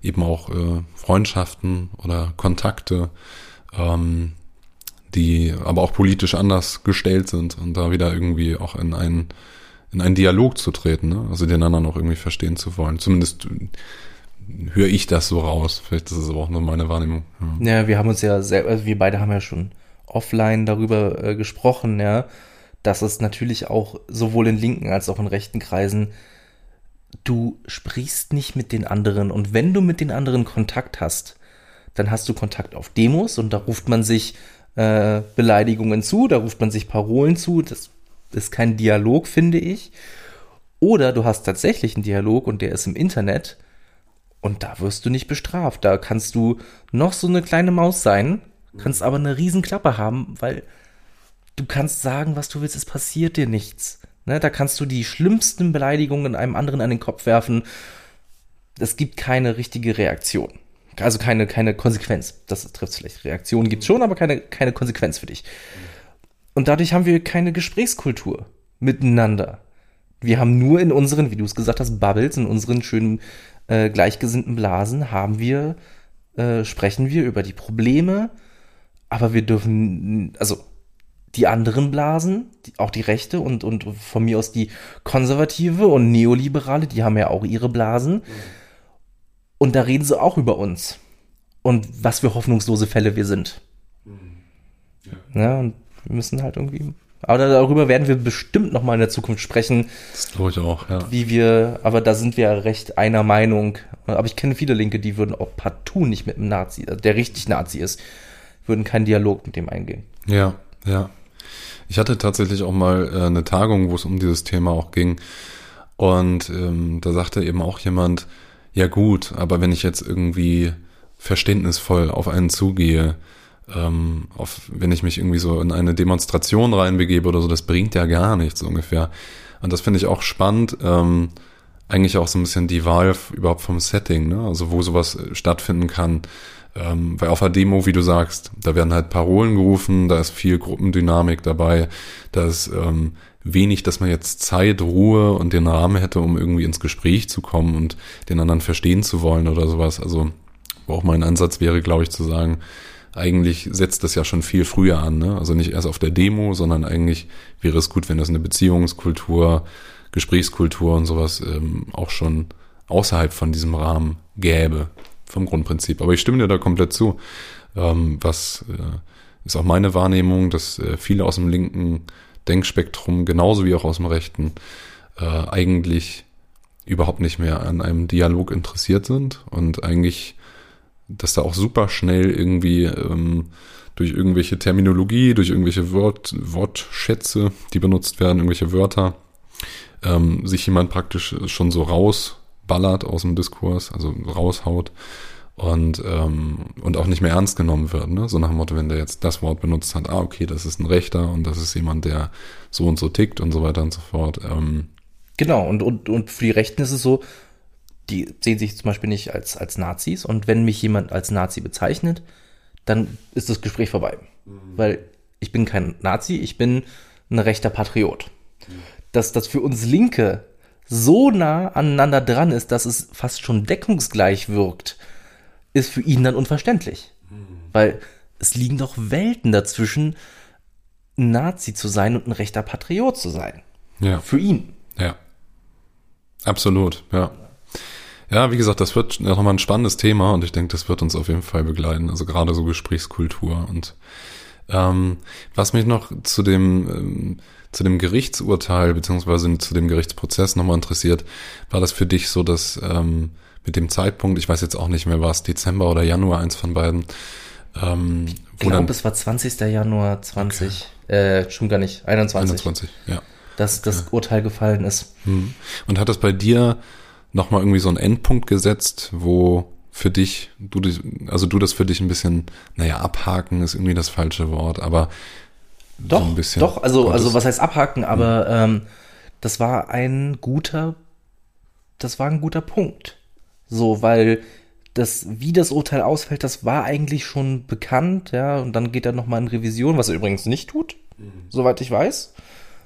eben auch äh, Freundschaften oder Kontakte. Ähm, die aber auch politisch anders gestellt sind und da wieder irgendwie auch in einen, in einen Dialog zu treten, ne? also den anderen auch irgendwie verstehen zu wollen. Zumindest höre ich das so raus. Vielleicht ist es aber auch nur meine Wahrnehmung. Ja, ja wir haben uns ja selber, also wir beide haben ja schon offline darüber äh, gesprochen, ja, dass es natürlich auch sowohl in linken als auch in rechten Kreisen du sprichst nicht mit den anderen und wenn du mit den anderen Kontakt hast, dann hast du Kontakt auf Demos und da ruft man sich äh, Beleidigungen zu, da ruft man sich Parolen zu. Das ist kein Dialog, finde ich. Oder du hast tatsächlich einen Dialog und der ist im Internet und da wirst du nicht bestraft. Da kannst du noch so eine kleine Maus sein, kannst aber eine Riesenklappe haben, weil du kannst sagen, was du willst, es passiert dir nichts. Ne, da kannst du die schlimmsten Beleidigungen einem anderen an den Kopf werfen. Es gibt keine richtige Reaktion. Also keine, keine Konsequenz. Das trifft vielleicht. Reaktionen gibt schon, aber keine, keine Konsequenz für dich. Und dadurch haben wir keine Gesprächskultur miteinander. Wir haben nur in unseren, wie du es gesagt hast, Bubbles, in unseren schönen äh, gleichgesinnten Blasen, haben wir, äh, sprechen wir über die Probleme, aber wir dürfen, also die anderen Blasen, die, auch die Rechte und, und von mir aus die Konservative und Neoliberale, die haben ja auch ihre Blasen. Und da reden sie auch über uns. Und was für hoffnungslose Fälle wir sind. Ja, ja und wir müssen halt irgendwie. Aber darüber werden wir bestimmt noch mal in der Zukunft sprechen. Das glaube ich auch, ja. Wie wir, aber da sind wir recht einer Meinung. Aber ich kenne viele Linke, die würden auch partout nicht mit einem Nazi, der richtig Nazi ist, würden keinen Dialog mit dem eingehen. Ja, ja. Ich hatte tatsächlich auch mal äh, eine Tagung, wo es um dieses Thema auch ging. Und ähm, da sagte eben auch jemand, ja gut, aber wenn ich jetzt irgendwie verständnisvoll auf einen zugehe, ähm, auf, wenn ich mich irgendwie so in eine Demonstration reinbegebe oder so, das bringt ja gar nichts ungefähr. Und das finde ich auch spannend. Ähm, eigentlich auch so ein bisschen die Wahl überhaupt vom Setting, ne? also wo sowas stattfinden kann. Ähm, weil auf der Demo, wie du sagst, da werden halt Parolen gerufen, da ist viel Gruppendynamik dabei, da ist ähm, wenig, dass man jetzt Zeit, Ruhe und den Rahmen hätte, um irgendwie ins Gespräch zu kommen und den anderen verstehen zu wollen oder sowas. Also wo auch mein Ansatz wäre, glaube ich, zu sagen, eigentlich setzt das ja schon viel früher an. Ne? Also nicht erst auf der Demo, sondern eigentlich wäre es gut, wenn das eine Beziehungskultur, Gesprächskultur und sowas ähm, auch schon außerhalb von diesem Rahmen gäbe vom Grundprinzip. Aber ich stimme dir da komplett zu. Ähm, was äh, ist auch meine Wahrnehmung, dass äh, viele aus dem linken Denkspektrum, genauso wie auch aus dem rechten, äh, eigentlich überhaupt nicht mehr an einem Dialog interessiert sind und eigentlich, dass da auch super schnell irgendwie ähm, durch irgendwelche Terminologie, durch irgendwelche Wort, Wortschätze, die benutzt werden, irgendwelche Wörter, ähm, sich jemand praktisch schon so rausballert aus dem Diskurs, also raushaut und, ähm, und auch nicht mehr ernst genommen wird. Ne? So nach dem Motto, wenn der jetzt das Wort benutzt hat, ah, okay, das ist ein Rechter und das ist jemand, der so und so tickt und so weiter und so fort. Ähm, genau, und, und, und für die Rechten ist es so, die sehen sich zum Beispiel nicht als, als Nazis und wenn mich jemand als Nazi bezeichnet, dann ist das Gespräch vorbei. Mhm. Weil ich bin kein Nazi, ich bin ein rechter Patriot. Mhm. Dass das für uns Linke so nah aneinander dran ist, dass es fast schon deckungsgleich wirkt ist für ihn dann unverständlich. Mhm. Weil es liegen doch Welten dazwischen, ein Nazi zu sein und ein rechter Patriot zu sein. Ja. Für ihn. Ja. Absolut, ja. Ja, wie gesagt, das wird nochmal ein spannendes Thema und ich denke, das wird uns auf jeden Fall begleiten. Also gerade so Gesprächskultur und ähm, was mich noch zu dem ähm, zu dem Gerichtsurteil beziehungsweise zu dem Gerichtsprozess nochmal interessiert, war das für dich so, dass ähm, mit dem Zeitpunkt, ich weiß jetzt auch nicht mehr, war es Dezember oder Januar, eins von beiden. Ähm, ich glaube, es war 20. Januar 20, okay. äh, schon gar nicht, 21. 21, ja. Dass okay. das Urteil gefallen ist. Hm. Und hat das bei dir nochmal irgendwie so einen Endpunkt gesetzt, wo für dich, du, also du das für dich ein bisschen, naja, abhaken ist irgendwie das falsche Wort, aber doch, so ein bisschen. Doch, also, also was heißt abhaken, aber hm. ähm, das war ein guter, das war ein guter Punkt. So, weil das, wie das Urteil ausfällt, das war eigentlich schon bekannt, ja, und dann geht er nochmal in Revision, was er übrigens nicht tut, mhm. soweit ich weiß,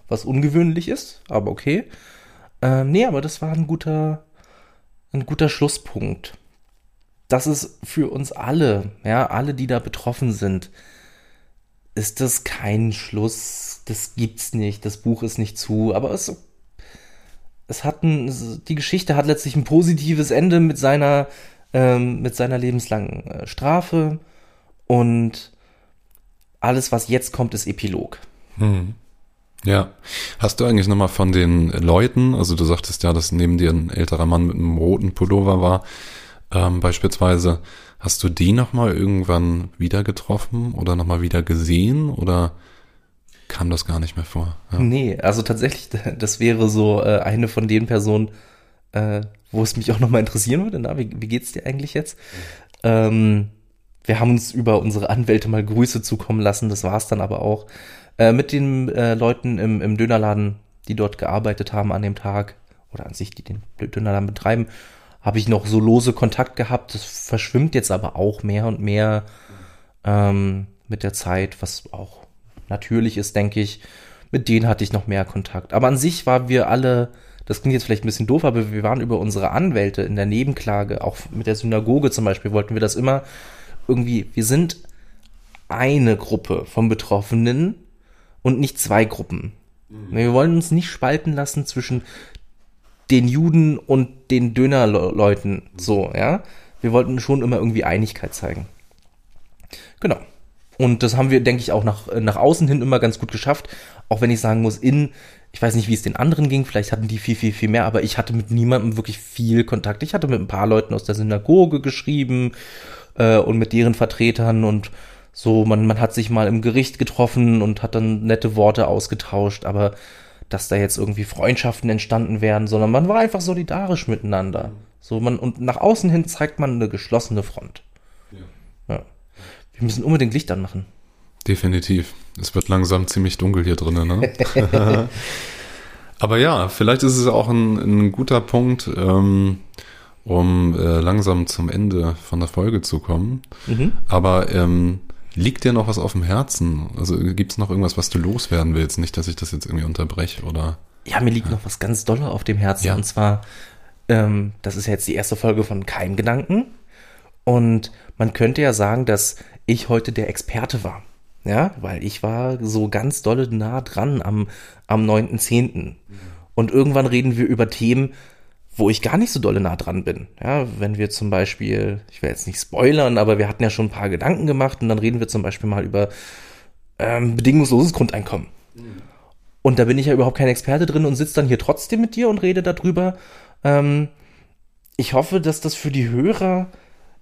was ungewöhnlich ist, aber okay. Ähm, nee, aber das war ein guter, ein guter Schlusspunkt. Das ist für uns alle, ja, alle, die da betroffen sind, ist das kein Schluss, das gibt's nicht, das Buch ist nicht zu, aber es es hat ein, die Geschichte hat letztlich ein positives Ende mit seiner, ähm, mit seiner lebenslangen äh, Strafe und alles, was jetzt kommt, ist Epilog. Hm. Ja. Hast du eigentlich nochmal von den Leuten, also du sagtest ja, dass neben dir ein älterer Mann mit einem roten Pullover war, ähm, beispielsweise, hast du die nochmal irgendwann wieder getroffen oder nochmal wieder gesehen oder kam das gar nicht mehr vor. Ja. Nee, also tatsächlich, das wäre so äh, eine von den Personen, äh, wo es mich auch nochmal interessieren würde. Na, wie, wie geht's dir eigentlich jetzt? Ähm, wir haben uns über unsere Anwälte mal Grüße zukommen lassen, das war's dann aber auch. Äh, mit den äh, Leuten im, im Dönerladen, die dort gearbeitet haben an dem Tag oder an sich, die den Döner dann betreiben, habe ich noch so lose Kontakt gehabt. Das verschwimmt jetzt aber auch mehr und mehr ähm, mit der Zeit, was auch natürlich ist, denke ich. Mit denen hatte ich noch mehr Kontakt. Aber an sich waren wir alle, das klingt jetzt vielleicht ein bisschen doof, aber wir waren über unsere Anwälte in der Nebenklage, auch mit der Synagoge zum Beispiel, wollten wir das immer irgendwie, wir sind eine Gruppe von Betroffenen und nicht zwei Gruppen. Mhm. Wir wollen uns nicht spalten lassen zwischen den Juden und den Dönerleuten, so, ja. Wir wollten schon immer irgendwie Einigkeit zeigen. Genau. Und das haben wir, denke ich, auch nach, nach außen hin immer ganz gut geschafft. Auch wenn ich sagen muss, in, ich weiß nicht, wie es den anderen ging, vielleicht hatten die viel, viel, viel mehr, aber ich hatte mit niemandem wirklich viel Kontakt. Ich hatte mit ein paar Leuten aus der Synagoge geschrieben äh, und mit deren Vertretern und so, man, man hat sich mal im Gericht getroffen und hat dann nette Worte ausgetauscht, aber dass da jetzt irgendwie Freundschaften entstanden wären, sondern man war einfach solidarisch miteinander. So man, und nach außen hin zeigt man eine geschlossene Front. Ja. ja. Wir müssen unbedingt Licht anmachen. Definitiv. Es wird langsam ziemlich dunkel hier drinnen, ne? Aber ja, vielleicht ist es auch ein, ein guter Punkt, ähm, um äh, langsam zum Ende von der Folge zu kommen. Mhm. Aber ähm, liegt dir noch was auf dem Herzen? Also gibt es noch irgendwas, was du loswerden willst? Nicht, dass ich das jetzt irgendwie unterbreche oder. Ja, mir liegt ja. noch was ganz Dolle auf dem Herzen. Ja. Und zwar, ähm, das ist jetzt die erste Folge von Keimgedanken. Und man könnte ja sagen, dass ich heute der Experte war. Ja, weil ich war so ganz dolle nah dran am, am 9.10. Mhm. Und irgendwann reden wir über Themen, wo ich gar nicht so dolle nah dran bin. Ja, wenn wir zum Beispiel, ich will jetzt nicht spoilern, aber wir hatten ja schon ein paar Gedanken gemacht und dann reden wir zum Beispiel mal über ähm, bedingungsloses Grundeinkommen. Mhm. Und da bin ich ja überhaupt kein Experte drin und sitze dann hier trotzdem mit dir und rede darüber. Ähm, ich hoffe, dass das für die Hörer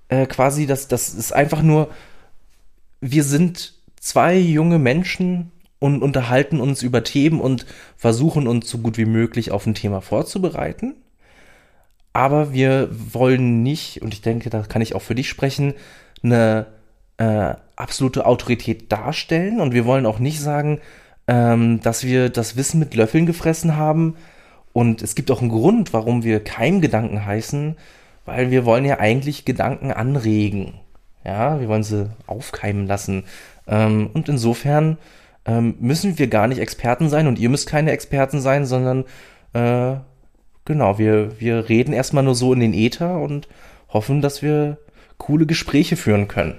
äh, quasi, dass das ist einfach nur, wir sind zwei junge Menschen und unterhalten uns über Themen und versuchen uns so gut wie möglich auf ein Thema vorzubereiten aber wir wollen nicht, und ich denke, da kann ich auch für dich sprechen, eine äh, absolute Autorität darstellen. Und wir wollen auch nicht sagen, ähm, dass wir das Wissen mit Löffeln gefressen haben. Und es gibt auch einen Grund, warum wir Keimgedanken heißen, weil wir wollen ja eigentlich Gedanken anregen. Ja, wir wollen sie aufkeimen lassen. Ähm, und insofern ähm, müssen wir gar nicht Experten sein und ihr müsst keine Experten sein, sondern äh, genau, wir, wir reden erstmal nur so in den Äther und hoffen, dass wir coole Gespräche führen können.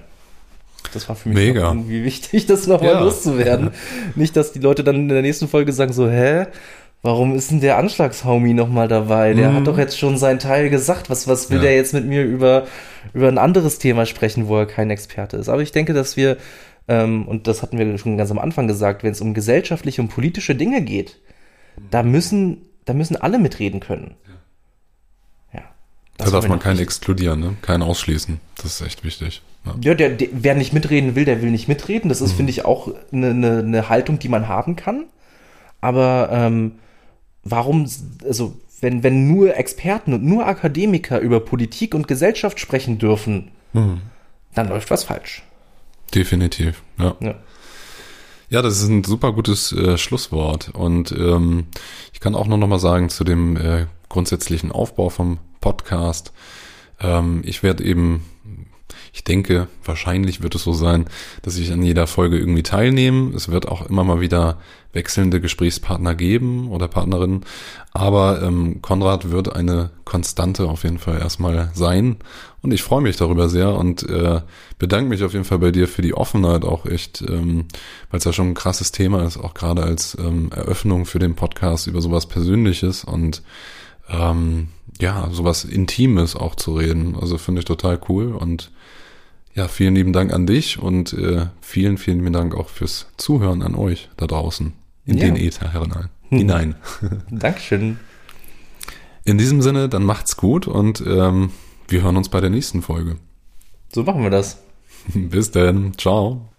Das war für mich irgendwie wichtig, das nochmal ja. loszuwerden. Nicht, dass die Leute dann in der nächsten Folge sagen so, hä? Warum ist denn der Anschlagshomie nochmal dabei? Der mhm. hat doch jetzt schon seinen Teil gesagt. Was, was will ja. der jetzt mit mir über, über ein anderes Thema sprechen, wo er kein Experte ist? Aber ich denke, dass wir, ähm, und das hatten wir schon ganz am Anfang gesagt, wenn es um gesellschaftliche und politische Dinge geht, da müssen da müssen alle mitreden können. Ja. Da darf man keinen wichtig. exkludieren, ne? keinen ausschließen. Das ist echt wichtig. Ja, ja der, der, wer nicht mitreden will, der will nicht mitreden. Das ist, mhm. finde ich, auch eine, eine, eine Haltung, die man haben kann. Aber ähm, warum, also wenn, wenn nur Experten und nur Akademiker über Politik und Gesellschaft sprechen dürfen, mhm. dann läuft was falsch. Definitiv, ja. ja. Ja, das ist ein super gutes äh, Schlusswort. Und ähm, ich kann auch nur noch mal sagen zu dem äh, grundsätzlichen Aufbau vom Podcast. Ähm, ich werde eben, ich denke, wahrscheinlich wird es so sein, dass ich an jeder Folge irgendwie teilnehme. Es wird auch immer mal wieder wechselnde Gesprächspartner geben oder Partnerinnen. Aber ähm, Konrad wird eine Konstante auf jeden Fall erstmal sein. Und ich freue mich darüber sehr und äh, bedanke mich auf jeden Fall bei dir für die Offenheit auch echt, ähm, weil es ja schon ein krasses Thema ist, auch gerade als ähm, Eröffnung für den Podcast über sowas Persönliches und ähm, ja, sowas Intimes auch zu reden. Also finde ich total cool und ja, vielen lieben Dank an dich und äh, vielen, vielen lieben Dank auch fürs Zuhören an euch da draußen in ja. den Äther hinein. Hm. hinein. Dankeschön. In diesem Sinne, dann macht's gut und ähm, wir hören uns bei der nächsten Folge. So machen wir das. Bis dann. Ciao.